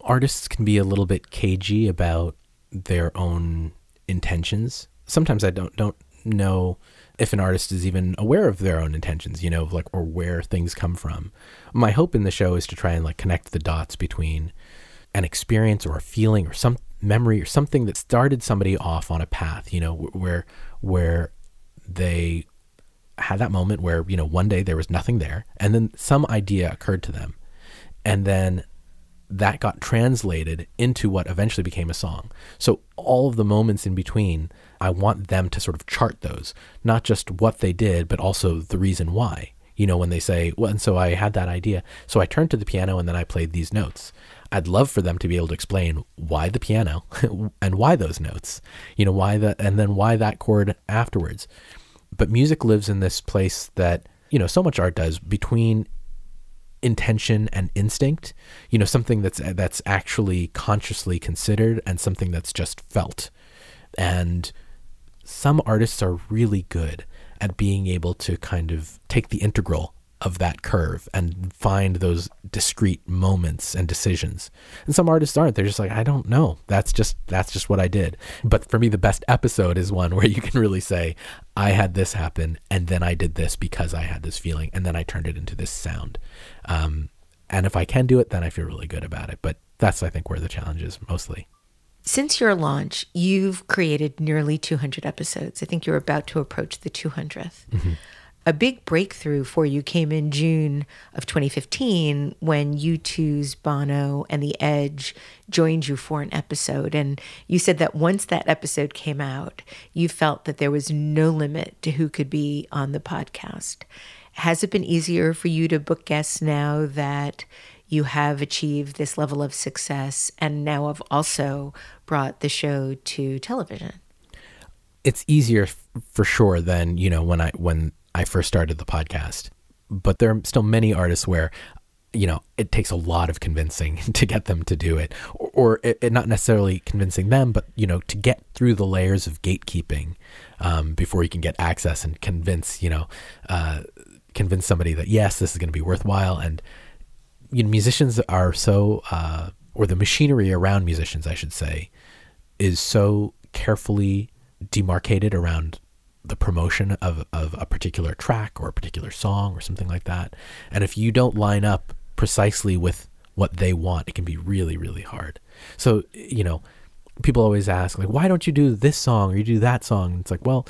artists can be a little bit cagey about their own intentions. Sometimes I don't don't know if an artist is even aware of their own intentions, you know, like or where things come from. My hope in the show is to try and like connect the dots between an experience or a feeling or some memory or something that started somebody off on a path, you know, where where they had that moment where, you know, one day there was nothing there and then some idea occurred to them. And then that got translated into what eventually became a song. So all of the moments in between, I want them to sort of chart those, not just what they did, but also the reason why. You know, when they say, well, and so I had that idea. So I turned to the piano and then I played these notes. I'd love for them to be able to explain why the piano and why those notes, you know, why the, and then why that chord afterwards. But music lives in this place that, you know, so much art does between intention and instinct you know something that's that's actually consciously considered and something that's just felt and some artists are really good at being able to kind of take the integral of that curve and find those discrete moments and decisions. And some artists aren't. They're just like, I don't know. That's just that's just what I did. But for me the best episode is one where you can really say, I had this happen and then I did this because I had this feeling and then I turned it into this sound. Um, and if I can do it, then I feel really good about it. But that's I think where the challenge is mostly.
Since your launch, you've created nearly 200 episodes. I think you're about to approach the 200th. Mm-hmm a big breakthrough for you came in June of 2015 when U2's Bono and The Edge joined you for an episode. And you said that once that episode came out, you felt that there was no limit to who could be on the podcast. Has it been easier for you to book guests now that you have achieved this level of success and now have also brought the show to television?
It's easier for sure than, you know, when I when I first started the podcast. But there are still many artists where, you know, it takes a lot of convincing to get them to do it, or, or it, it not necessarily convincing them, but you know, to get through the layers of gatekeeping um, before you can get access and convince, you know, uh, convince somebody that yes, this is going to be worthwhile. And you know, musicians are so, uh, or the machinery around musicians, I should say, is so carefully demarcated around the promotion of, of a particular track or a particular song or something like that. And if you don't line up precisely with what they want, it can be really, really hard. So, you know, people always ask, like, why don't you do this song or you do that song? And it's like, well,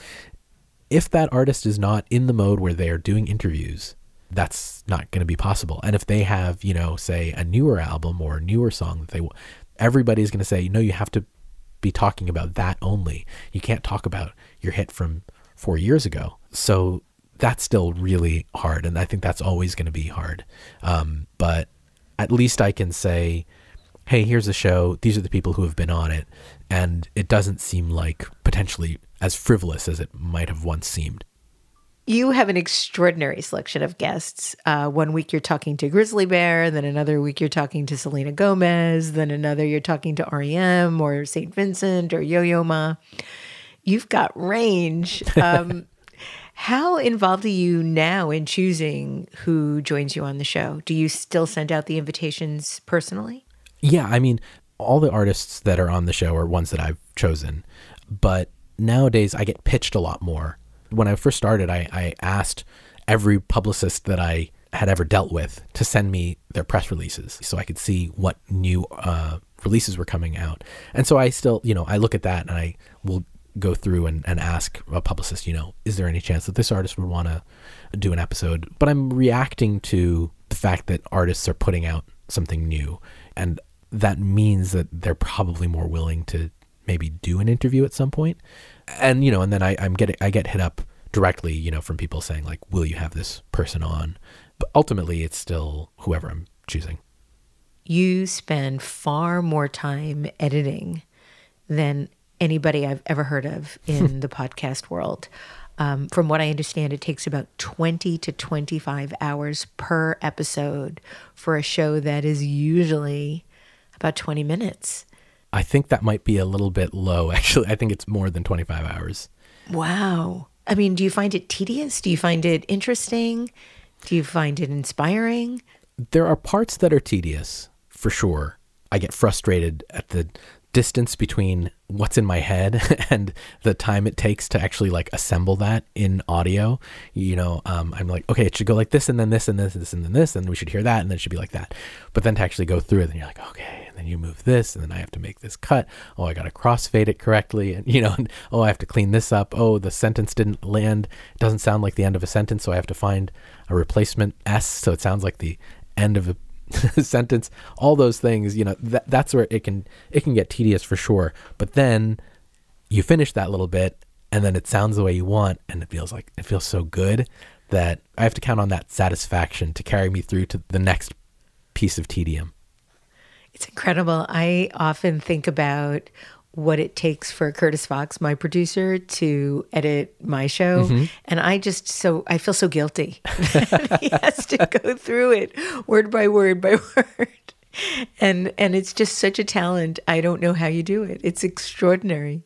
if that artist is not in the mode where they are doing interviews, that's not going to be possible. And if they have, you know, say a newer album or a newer song that they want, everybody's going to say, no, you have to be talking about that only. You can't talk about your hit from four years ago. So that's still really hard. And I think that's always going to be hard. Um, but at least I can say, hey, here's a show. These are the people who have been on it. And it doesn't seem like potentially as frivolous as it might have once seemed.
You have an extraordinary selection of guests. Uh, one week you're talking to Grizzly Bear, then another week you're talking to Selena Gomez, then another you're talking to REM or St. Vincent or Yo Yo Ma you've got range. Um, how involved are you now in choosing who joins you on the show? Do you still send out the invitations personally?
Yeah, I mean, all the artists that are on the show are ones that I've chosen, but nowadays I get pitched a lot more. When I first started, I, I asked every publicist that I had ever dealt with to send me their press releases so I could see what new uh, releases were coming out. And so I still, you know, I look at that and I will go through and, and ask a publicist, you know, is there any chance that this artist would want to do an episode? But I'm reacting to the fact that artists are putting out something new. And that means that they're probably more willing to maybe do an interview at some point. And, you know, and then I, I'm getting, I get hit up directly, you know, from people saying like, will you have this person on? But ultimately it's still whoever I'm choosing.
you spend far more time editing than anybody I've ever heard of in the podcast world. Um, from what I understand, it takes about 20 to 25 hours per episode for a show that is usually about 20 minutes.
I think that might be a little bit low, actually. I think it's more than 25 hours.
Wow. I mean, do you find it tedious? Do you find it interesting? Do you find it inspiring?
There are parts that are tedious, for sure. I get frustrated at the distance between what's in my head and the time it takes to actually like assemble that in audio. You know, um, I'm like, okay, it should go like this and then this and this and this and then this, and we should hear that, and then it should be like that. But then to actually go through it, then you're like, okay, and you move this, and then I have to make this cut. Oh, I got to crossfade it correctly, and you know, and, oh, I have to clean this up. Oh, the sentence didn't land. It doesn't sound like the end of a sentence, so I have to find a replacement s so it sounds like the end of a sentence, all those things, you know, that, that's where it can it can get tedious for sure. But then you finish that little bit and then it sounds the way you want and it feels like it feels so good that I have to count on that satisfaction to carry me through to the next piece of tedium.
It's incredible. I often think about what it takes for Curtis Fox, my producer, to edit my show. Mm-hmm. And I just so I feel so guilty. he has to go through it word by word by word. And and it's just such a talent. I don't know how you do it. It's extraordinary.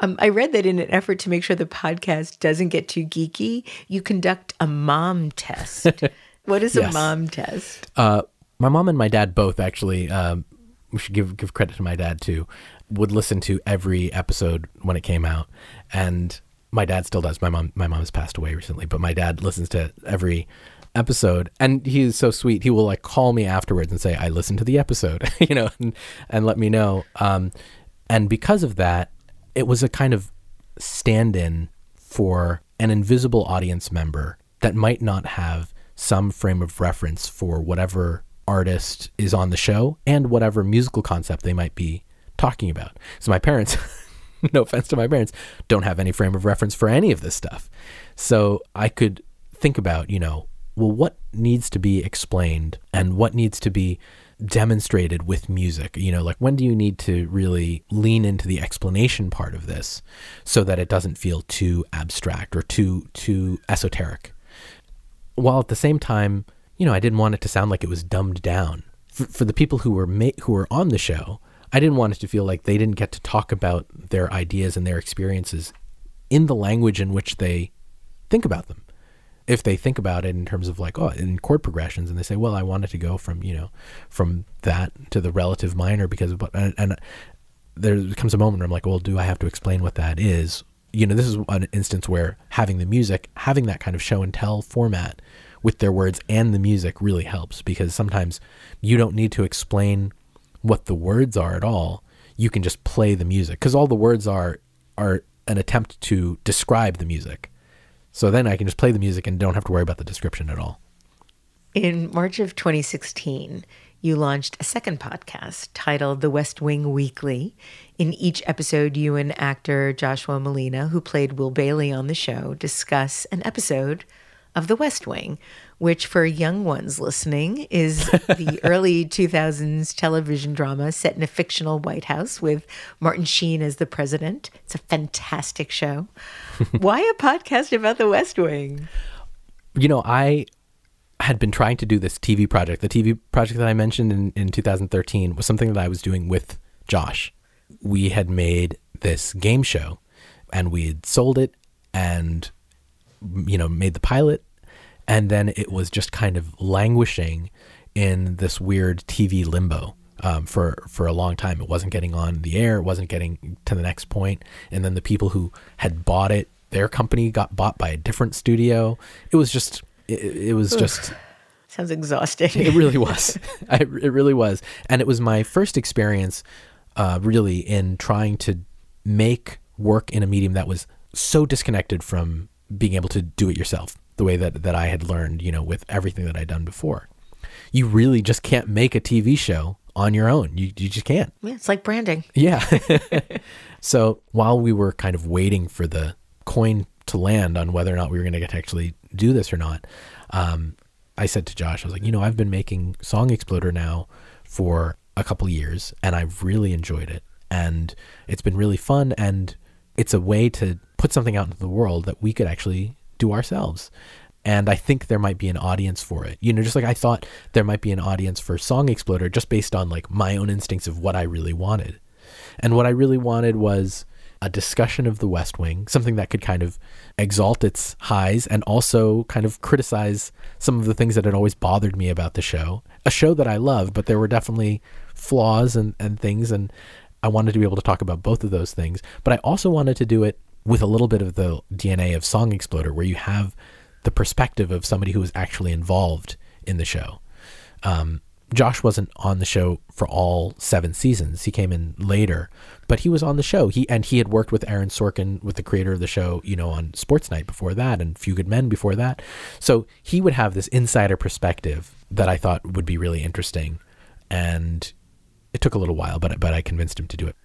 Um, I read that in an effort to make sure the podcast doesn't get too geeky, you conduct a mom test. what is yes. a mom test?
Uh, my mom and my dad both actually. Um, we should give give credit to my dad too would listen to every episode when it came out, and my dad still does. My mom, my mom has passed away recently, but my dad listens to every episode, and he's so sweet. He will like call me afterwards and say, "I listened to the episode," you know, and, and let me know. Um, and because of that, it was a kind of stand-in for an invisible audience member that might not have some frame of reference for whatever artist is on the show and whatever musical concept they might be talking about. So my parents, no offense to my parents, don't have any frame of reference for any of this stuff. So I could think about, you know, well, what needs to be explained and what needs to be demonstrated with music? You know, like when do you need to really lean into the explanation part of this so that it doesn't feel too abstract or too too esoteric? While at the same time, you know, I didn't want it to sound like it was dumbed down. For, for the people who were ma- who were on the show, I didn't want it to feel like they didn't get to talk about their ideas and their experiences in the language in which they think about them. If they think about it in terms of like, oh, in chord progressions, and they say, well, I wanted to go from, you know, from that to the relative minor because of, and, and there comes a moment where I'm like, well, do I have to explain what that is? You know, this is an instance where having the music, having that kind of show and tell format with their words and the music really helps because sometimes you don't need to explain what the words are at all. You can just play the music because all the words are are an attempt to describe the music. So then I can just play the music and don't have to worry about the description at all.
In March of 2016, you launched a second podcast titled The West Wing Weekly. In each episode, you and actor Joshua Molina, who played Will Bailey on the show, discuss an episode of The West Wing, which for young ones listening is the early 2000s television drama set in a fictional White House with Martin Sheen as the president. It's a fantastic show. Why a podcast about the West Wing?
You know, I had been trying to do this TV project. The TV project that I mentioned in, in 2013 was something that I was doing with Josh. We had made this game show and we had sold it and you know made the pilot and then it was just kind of languishing in this weird TV limbo um, for for a long time. It wasn't getting on the air. It wasn't getting to the next point. And then the people who had bought it, their company got bought by a different studio. It was just it, it was just
sounds exhausting.
it really was. I, it really was, and it was my first experience, uh, really, in trying to make work in a medium that was so disconnected from being able to do it yourself the way that, that I had learned, you know, with everything that I'd done before. You really just can't make a TV show on your own. You, you just can't.
Yeah, it's like branding.
Yeah. so while we were kind of waiting for the coin to land on whether or not we were going to get to actually do this or not, um, I said to Josh, I was like, you know, I've been making Song Exploder now for a couple years and I've really enjoyed it. And it's been really fun and it's a way to put something out into the world that we could actually do ourselves. And I think there might be an audience for it. You know, just like I thought there might be an audience for Song Exploder just based on like my own instincts of what I really wanted. And what I really wanted was a discussion of the West Wing, something that could kind of exalt its highs and also kind of criticize some of the things that had always bothered me about the show. A show that I love, but there were definitely flaws and, and things. And I wanted to be able to talk about both of those things. But I also wanted to do it with a little bit of the DNA of Song Exploder, where you have the perspective of somebody who was actually involved in the show. Um, Josh wasn't on the show for all seven seasons. He came in later, but he was on the show. He and he had worked with Aaron Sorkin, with the creator of the show, you know, on Sports Night before that, and Few Good Men before that. So he would have this insider perspective that I thought would be really interesting, and it took a little while, but but I convinced him to do it.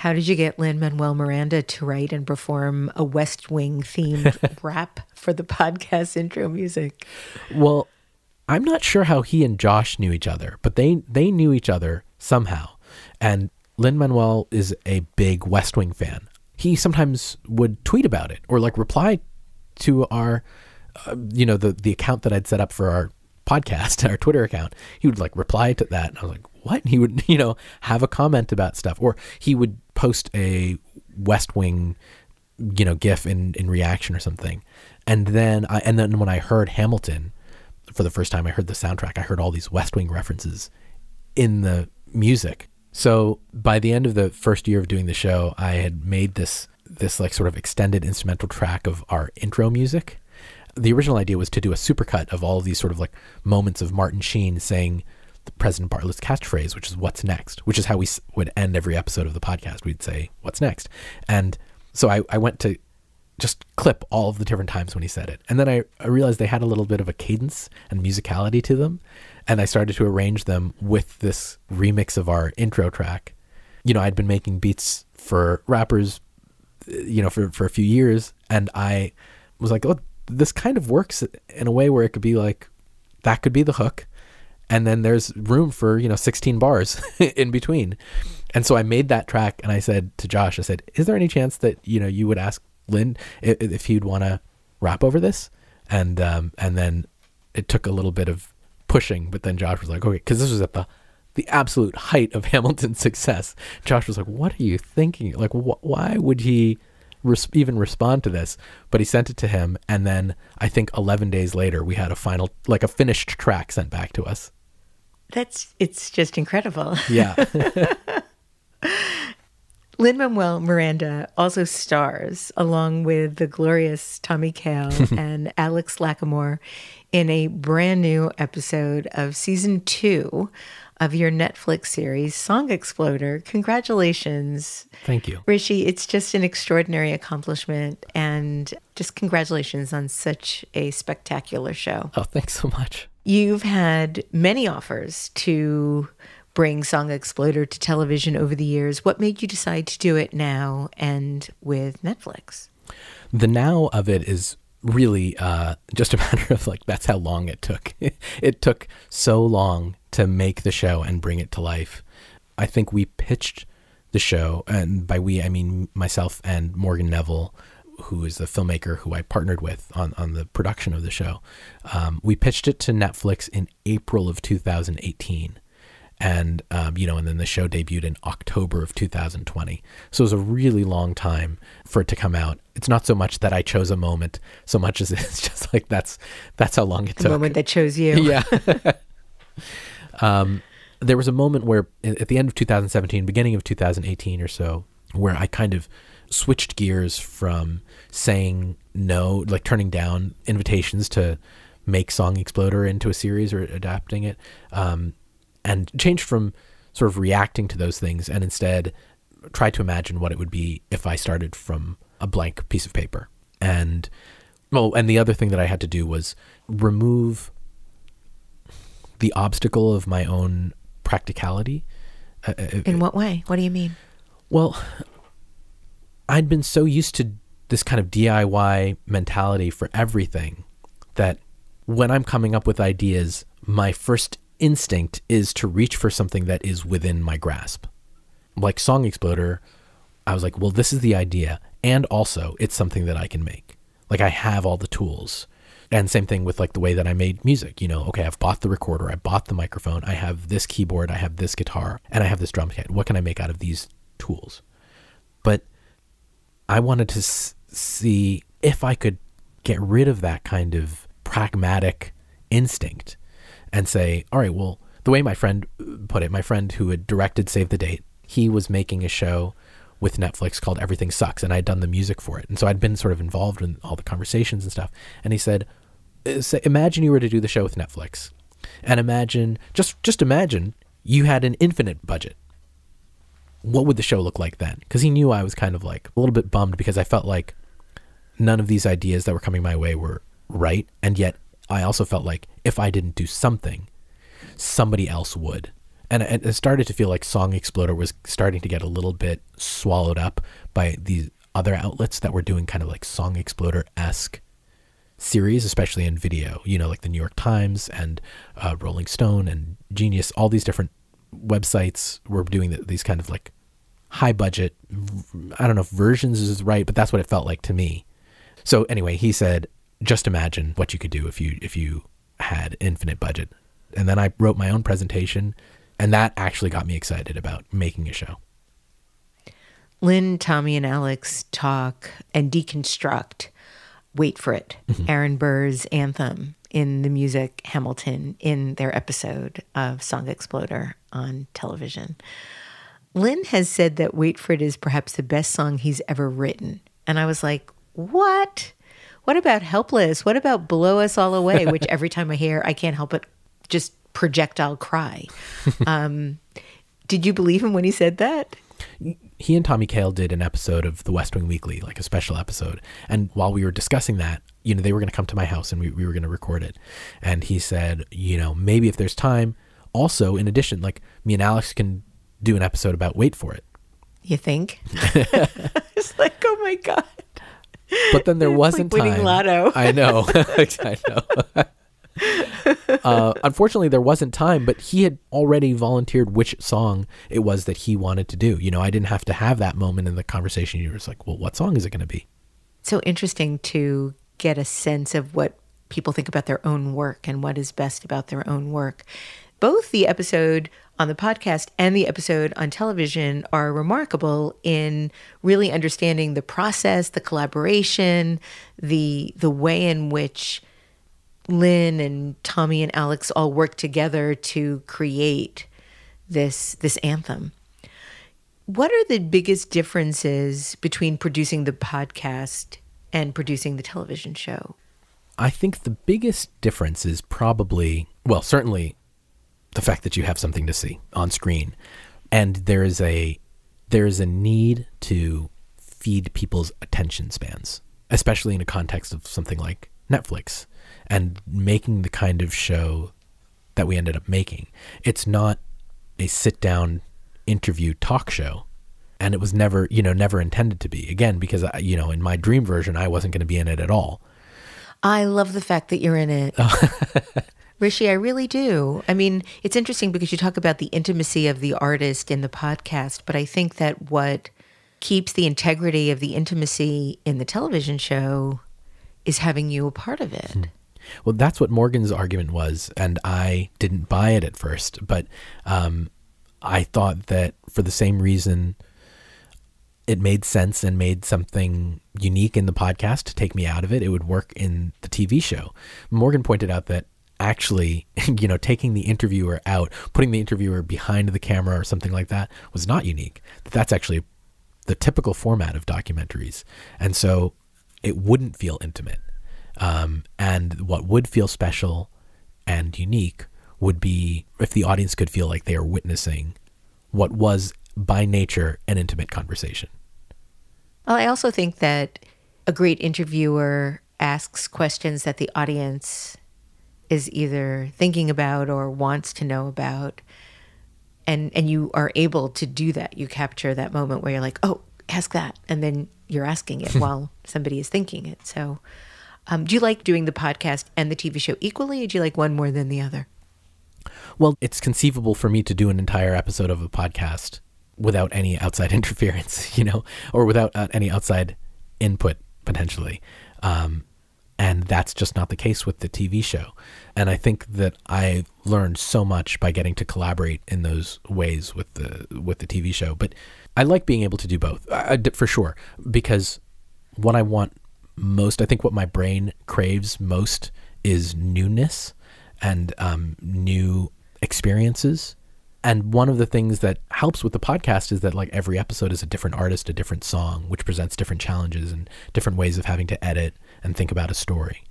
How did you get Lin Manuel Miranda to write and perform a West Wing themed rap for the podcast intro music?
Well, I'm not sure how he and Josh knew each other, but they they knew each other somehow. And Lin Manuel is a big West Wing fan. He sometimes would tweet about it or like reply to our, uh, you know, the the account that I'd set up for our podcast, our Twitter account. He would like reply to that, and I was like, what? He would, you know, have a comment about stuff, or he would post a West Wing, you know, GIF in in reaction or something. And then I and then when I heard Hamilton for the first time, I heard the soundtrack. I heard all these West Wing references in the music. So by the end of the first year of doing the show, I had made this this like sort of extended instrumental track of our intro music. The original idea was to do a supercut of all of these sort of like moments of Martin Sheen saying President Bartlet's catchphrase, which is "What's next," which is how we would end every episode of the podcast. We'd say "What's next," and so I, I went to just clip all of the different times when he said it, and then I, I realized they had a little bit of a cadence and musicality to them, and I started to arrange them with this remix of our intro track. You know, I'd been making beats for rappers, uh, you know, for for a few years, and I was like, oh, this kind of works in a way where it could be like that could be the hook and then there's room for you know 16 bars in between. And so i made that track and i said to josh i said is there any chance that you know you would ask lin if, if he'd want to rap over this? And um, and then it took a little bit of pushing but then josh was like okay because this was at the the absolute height of hamilton's success. Josh was like what are you thinking? Like wh- why would he res- even respond to this? But he sent it to him and then i think 11 days later we had a final like a finished track sent back to us
that's it's just incredible.
Yeah.
Lin Manuel Miranda also stars, along with the glorious Tommy Kail and Alex Lacamoire, in a brand new episode of season two of your Netflix series, Song Exploder. Congratulations.
Thank you.
Hrishi, it's just an extraordinary accomplishment and just congratulations on such a spectacular show.
Oh, thanks so much.
You've had many offers to bring Song Exploder to television over the years. What made you decide to do it now and with Netflix?
The now of it is really uh, just a matter of like that's how long it took. it took so long to make the show and bring it to life. I think we pitched the show, and by we I mean myself and Morgan Neville who is the filmmaker who I partnered with on, on the production of the show. Um, we pitched it to Netflix in April of 2018. And, um, you know, and then the show debuted in October of 2020. So it was a really long time for it to come out. It's not so much that I chose a moment, so much as it's just like that's that's how long it took.
the
took.
moment that chose you.
Yeah. um, there was a moment where, at the end of 2017, beginning of 2018 or so, where I kind of switched gears from saying no, like turning down invitations to make Song Exploder into a series or adapting it, um, and changed from sort of reacting to those things and instead tried to imagine what it would be if I started from a blank piece of paper. And well, and the other thing that I had to do was remove the obstacle of my own practicality.
Uh, uh, In what way? What do you mean?
Well, I'd been so used to this kind of DIY mentality for everything that when I'm coming up with ideas, my first instinct is to reach for something that is within my grasp. Like Song Exploder, I was like, well, this is the idea. And also, it's something that I can make. Like, I have all the tools. And same thing with like the way that I made music. You know, okay, I've bought the recorder, I bought the microphone, I have this keyboard, I have this guitar, and I have this drum kit. What can I make out of these tools? But I wanted to s- see if I could get rid of that kind of pragmatic instinct and say, all right, well, the way my friend put it, my friend who had directed Save the Date, he was making a show with Netflix called Everything Sucks, and I'd done the music for it. And so I'd been sort of involved in all the conversations and stuff. And he said, uh, imagine you were to do the show with Netflix. And imagine, just just imagine you had an infinite budget. What would the show look like then? Because he knew I was kind of like a little bit bummed because I felt like none of these ideas that were coming my way were right. And yet I also felt like if I didn't do something, somebody else would. And it started to feel like Song Exploder was starting to get a little bit swallowed up by these other outlets that were doing kind of like Song Exploder esque series, especially in video. You know, like the New York Times and uh, Rolling Stone and Genius, all these different websites were doing these kind of like high budget. I don't know if versions is right, but that's what it felt like to me. So anyway, he said, just imagine what you could do if you if you had infinite budget. And then I wrote my own presentation, and that actually got me excited about making a show.
Lin, Tommy, and Alex talk and deconstruct Wait for It, mm-hmm. Aaron Burr's anthem in the music Hamilton in their episode of Song Exploder on television. Lin has said that Wait for It is perhaps the best song he's ever written. And I was like, what? What about Helpless? What about Blow Us All Away? Which every time I hear, I can't help but just projectile cry. Um, did you believe him when he said that?
he and Tommy Kail did an episode of the West Wing Weekly, like a special episode. And while we were discussing that, you know, they were going to come to my house and we, we were going to record it. And he said, you know, maybe if there's time, also, in addition, like me and Alex can do an episode about Wait for It.
You think? it's like, oh my God.
But then there wasn't
like winning
time.
lotto.
I know. I know. uh, unfortunately, there wasn't time, but he had already volunteered which song it was that he wanted to do. You know, I didn't have to have that moment in the conversation. You were just like, well, what song is it going to be?
So interesting to get a sense of what people think about their own work and what is best about their own work. Both the episode on the podcast and the episode on television are remarkable in really understanding the process, the collaboration, the the way in which Lin and Tommy and Alex all work together to create this this anthem. What are the biggest differences between producing the podcast and producing the television show?
I think the biggest difference is probably, well, certainly the fact that you have something to see on screen. And there is a there is a need to feed people's attention spans, especially in a context of something like Netflix and making the kind of show that we ended up making. It's not a sit down interview talk show. And it was never, you know, never intended to be. Again, because, I, you know, in my dream version, I wasn't going to be in it at all.
I love the fact that you're in it. Hrishi, I really do. I mean, it's interesting because you talk about the intimacy of the artist in the podcast, but I think that what keeps the integrity of the intimacy in the television show is having you a part of it. Hmm.
Well, that's what Morgan's argument was, and I didn't buy it at first, but um, I thought that for the same reason it made sense and made something unique in the podcast to take me out of it, it would work in the TV show. Morgan pointed out that actually, you know, taking the interviewer out, putting the interviewer behind the camera or something like that was not unique. That's actually the typical format of documentaries. And so it wouldn't feel intimate. Um, and what would feel special and unique would be if the audience could feel like they are witnessing what was by nature an intimate conversation.
Well, I also think that a great interviewer asks questions that the audience is either thinking about or wants to know about. And and you are able to do that. You capture that moment where you're like, "Oh, ask that." And then you're asking it while somebody is thinking it. So um, do you like doing the podcast and the TV show equally, or do you like one more than the other?
Well, it's conceivable for me to do an entire episode of a podcast without any outside interference, you know, or without uh, any outside input potentially. Um, and that's just not the case with the TV show. And I think that I learned so much by getting to collaborate in those ways with the with the TV show. But I like being able to do both for sure because what I want most, I think, what my brain craves most is newness and um, new experiences. And one of the things that helps with the podcast is that like every episode is a different artist, a different song, which presents different challenges and different ways of having to edit and think about a story.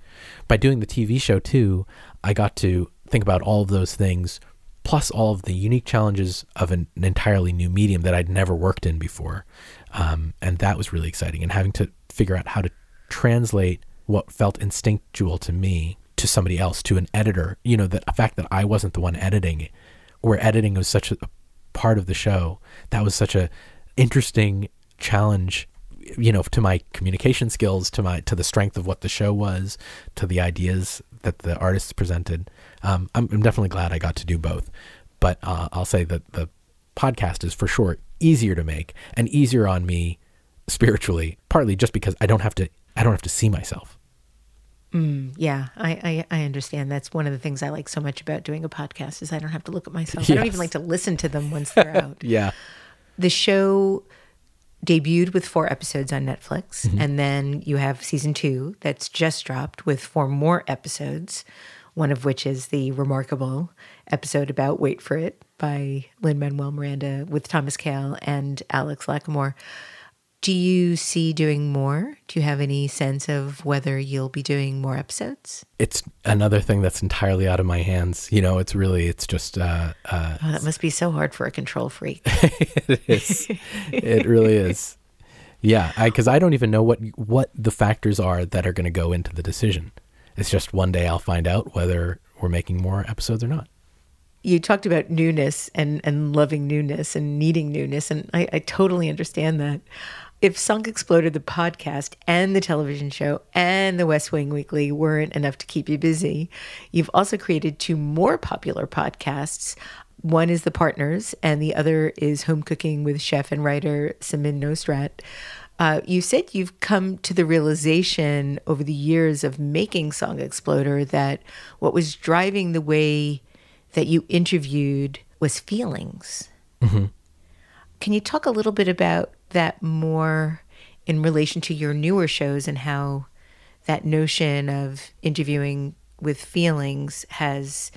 By doing the TV show too, I got to think about all of those things, plus all of the unique challenges of an, an entirely new medium that I'd never worked in before. Um, and that was really exciting. And having to figure out how to translate what felt instinctual to me to somebody else, to an editor, you know, the fact that I wasn't the one editing it, where editing was such a part of the show, that was such a interesting challenge you know to my communication skills to my to the strength of what the show was to the ideas that the artists presented um, I'm, I'm, definitely glad i got to do both but uh, i'll say that the podcast is for sure easier to make and easier on me spiritually partly just because i don't have to i don't have to see myself
Mm, yeah, I, I, I understand. That's one of the things I like so much about doing a podcast is I don't have to look at myself. Yes. I don't even like to listen to them once they're out.
yeah.
The show debuted with four episodes on Netflix, mm-hmm. and then you have season two that's just dropped with four more episodes. One of which is the remarkable episode about "Wait for It" by Lin Manuel Miranda with Thomas Kail and Alex Lacamoire. Do you see doing more? Do you have any sense of whether you'll be doing more episodes?
It's another thing that's entirely out of my hands. You know, it's really, it's just. Uh,
uh, oh, that must be so hard for a control freak.
it is. it really is. Yeah, because I, I don't even know what what the factors are that are going to go into the decision. It's just one day I'll find out whether we're making more episodes or not
you talked about newness and, and loving newness and needing newness, and I, I totally understand that if Song Exploder, the podcast, and the television show, and the West Wing Weekly weren't enough to keep you busy, you've also created two more popular podcasts. One is The Partners, and the other is Home Cooking with chef and writer Samin Nosrat. Uh, you said you've come to the realization over the years of making Song Exploder that what was driving the way that you interviewed was feelings. Mm-hmm. Can you talk a little bit about that more in relation to your newer shows and how that notion of interviewing with feelings has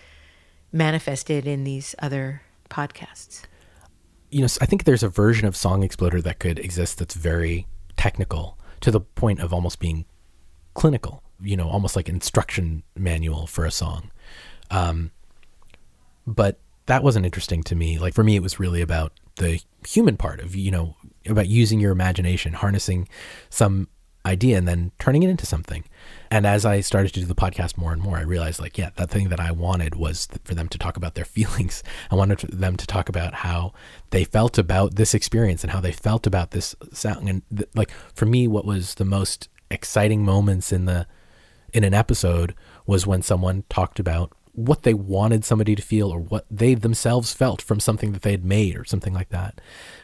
manifested in these other podcasts?
You know, I think there's a version of Song Exploder that could exist that's very technical to the point of almost being clinical, you know, almost like an instruction manual for a song. Um, but that wasn't interesting to me. Like for me, it was really about the human part of, you know, about using your imagination, harnessing some idea and then turning it into something. And as I started to do the podcast more and more, I realized like, yeah, that thing that I wanted was for them to talk about their feelings. I wanted them to talk about how they felt about this experience and how they felt about this sound. And th- like for me, what was the most exciting moments in the in an episode was when someone talked about what they wanted somebody to feel or what they themselves felt from something that they had made or something like that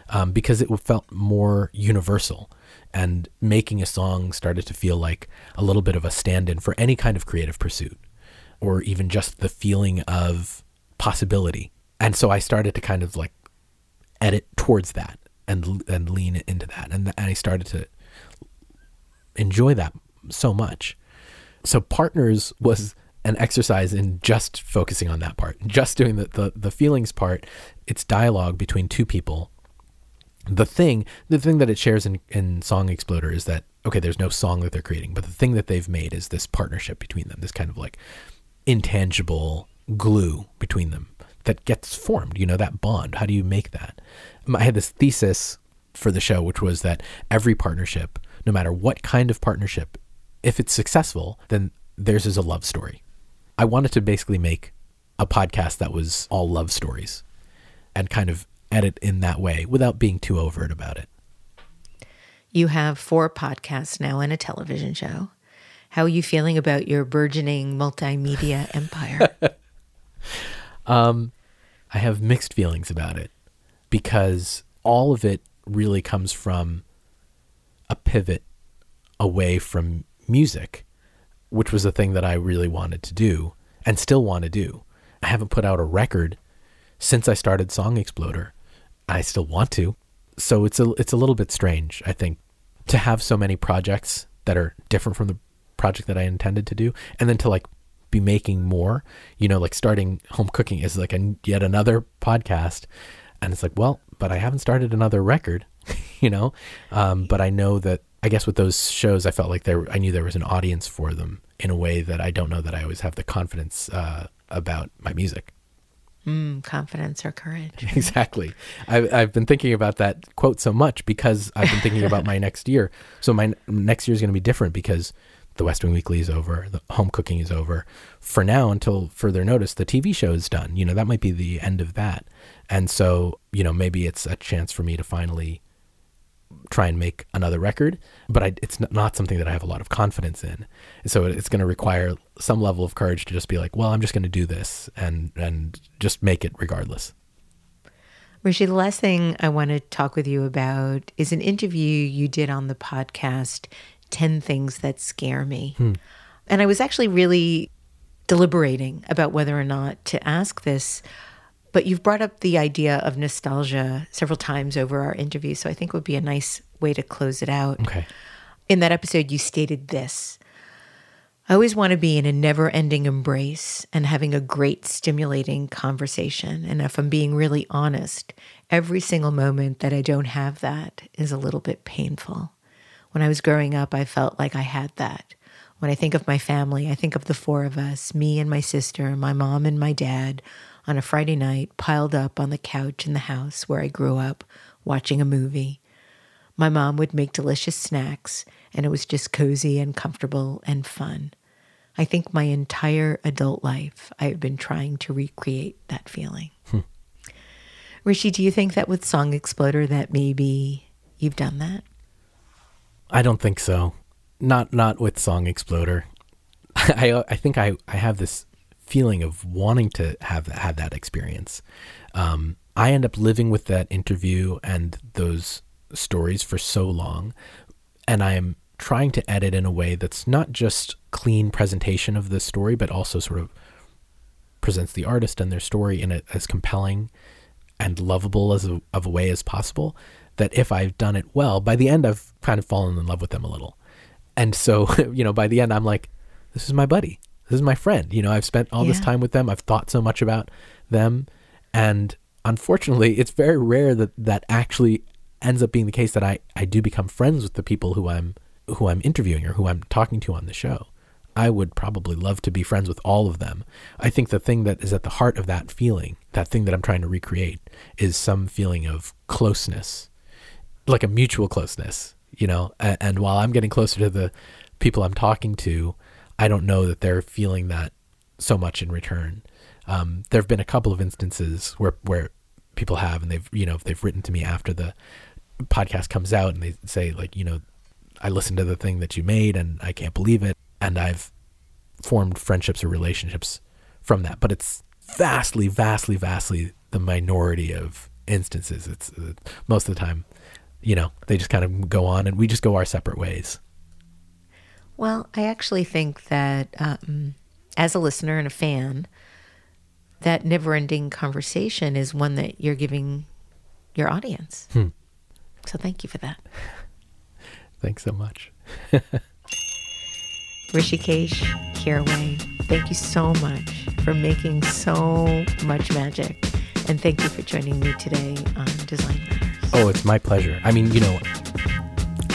um, because it felt more universal. And making a song started to feel like a little bit of a stand in for any kind of creative pursuit or even just the feeling of possibility. And so I started to kind of like edit towards that and and lean into that. And, and I started to enjoy that so much. So Partners was an exercise in just focusing on that part, just doing the, the, the feelings part. It's dialogue between two people the thing the thing that it shares in, in song exploder is that okay there's no song that they're creating but the thing that they've made is this partnership between them this kind of like intangible glue between them that gets formed you know that bond. How do you make that? Um, I had this thesis for the show which was that every partnership no matter what kind of partnership if it's successful then theirs is a love story. I wanted to basically make a podcast that was all love stories and kind of edit in that way without being too overt about it.
You have four podcasts now and a television show. How are you feeling about your burgeoning multimedia empire?
Um, I have mixed feelings about it because all of it really comes from a pivot away from music, which was the thing that I really wanted to do and still want to do. I haven't put out a record since I started Song Exploder. I still want to. So it's a it's a little bit strange, I think, to have so many projects that are different from the project that I intended to do and then to like be making more, you know, like starting home cooking is like a, yet another podcast and it's like, well, but I haven't started another record, you know? Um, but I know that I guess with those shows, I felt like there, I knew there was an audience for them in a way that I don't know that I always have the confidence uh, about my music.
Mm, confidence or courage.
Exactly. I've, I've been thinking about that quote so much because I've been thinking about my next year. So my next year is going to be different because the West Wing Weekly is over, the home cooking is over. For now, until further notice, the TV show is done. You know, that might be the end of that. And so, you know, maybe it's a chance for me to finally try and make another record, but I, it's not something that I have a lot of confidence in. So it's going to require some level of courage to just be like, well, I'm just going to do this and and just make it regardless.
Hrishi, the last thing I want to talk with you about is an interview you did on the podcast, 10 Things That Scare Me. Hmm. And I was actually really deliberating about whether or not to ask this but you've brought up the idea of nostalgia several times over our interview, so I think it would be a nice way to close it out.
Okay.
In that episode, you stated this I always want to be in a never ending embrace and having a great, stimulating conversation. And if I'm being really honest, every single moment that I don't have that is a little bit painful. When I was growing up, I felt like I had that. When I think of my family, I think of the four of us me and my sister, my mom and my dad on a Friday night, piled up on the couch in the house where I grew up, watching a movie. My mom would make delicious snacks, and it was just cozy and comfortable and fun. I think my entire adult life, I have been trying to recreate that feeling. Hmm. Hrishi, do you think that with Song Exploder that maybe you've done that?
I don't think so. Not not with Song Exploder. I I think I I have this feeling of wanting to have had that experience. Um, I end up living with that interview and those stories for so long, and I am trying to edit in a way that's not just clean presentation of the story, but also sort of presents the artist and their story in a, as compelling and lovable as a, of a way as possible. That if I've done it well, by the end I've kind of fallen in love with them a little, and so you know by the end I'm like, this is my buddy this is my friend. You know, I've spent all yeah. this time with them. I've thought so much about them. And unfortunately, it's very rare that that actually ends up being the case that I, I do become friends with the people who I'm who I'm interviewing or who I'm talking to on the show. I would probably love to be friends with all of them. I think the thing that is at the heart of that feeling, that thing that I'm trying to recreate, is some feeling of closeness, like a mutual closeness, you know. And, and while I'm getting closer to the people I'm talking to, I don't know that they're feeling that so much in return. Um, there have been a couple of instances where where people have, and they've you know they've written to me after the podcast comes out, and they say like you know I listened to the thing that you made, and I can't believe it, and I've formed friendships or relationships from that. But it's vastly, vastly, vastly the minority of instances. It's uh, most of the time, you know, they just kind of go on, and we just go our separate ways.
Well, I actually think that um, as a listener and a fan, that never ending conversation is one that you're giving your audience. Hmm. So thank you for that.
Thanks so much.
Hrishikesh Hirway, thank you so much for making so much magic. And thank you for joining me today on Design Matters.
Oh, it's my pleasure. I mean, you know,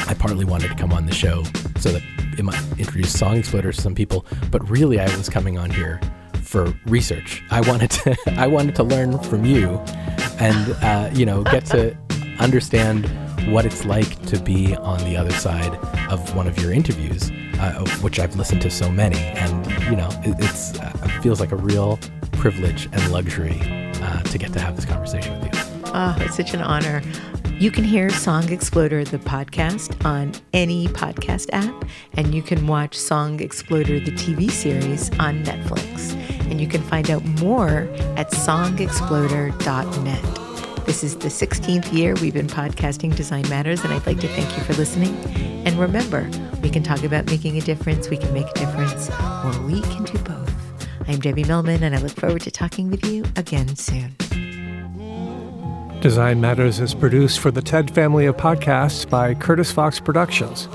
I partly wanted to come on the show so that it might introduce Song Exploder to some people, but really I was coming on here for research. I wanted to I wanted to learn from you, and uh, you know get to understand what it's like to be on the other side of one of your interviews, uh, which I've listened to so many, and you know it, it's uh, it feels like a real privilege and luxury uh, to get to have this conversation with you.
Oh, it's such an honor. You can hear Song Exploder, the podcast, on any podcast app, and you can watch Song Exploder, the TV series, on Netflix. and you can find out more at songexploder.net. This is the 16th year we've been podcasting Design Matters, and I'd like to thank you for listening. And remember, we can talk about making a difference, we can make a difference, or we can do both. I'm Debbie Millman, and I look forward to talking with you again soon.
Design Matters is produced for the TED family of podcasts by Curtis Fox Productions.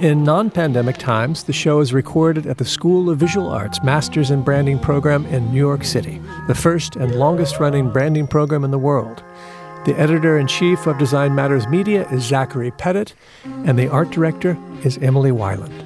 In non pandemic times, the show is recorded at the School of Visual Arts Masters in Branding program in New York City, the first and longest running branding program in the world. The editor in chief of Design Matters Media is Zachary Pettit, and the art director is Emily Weiland.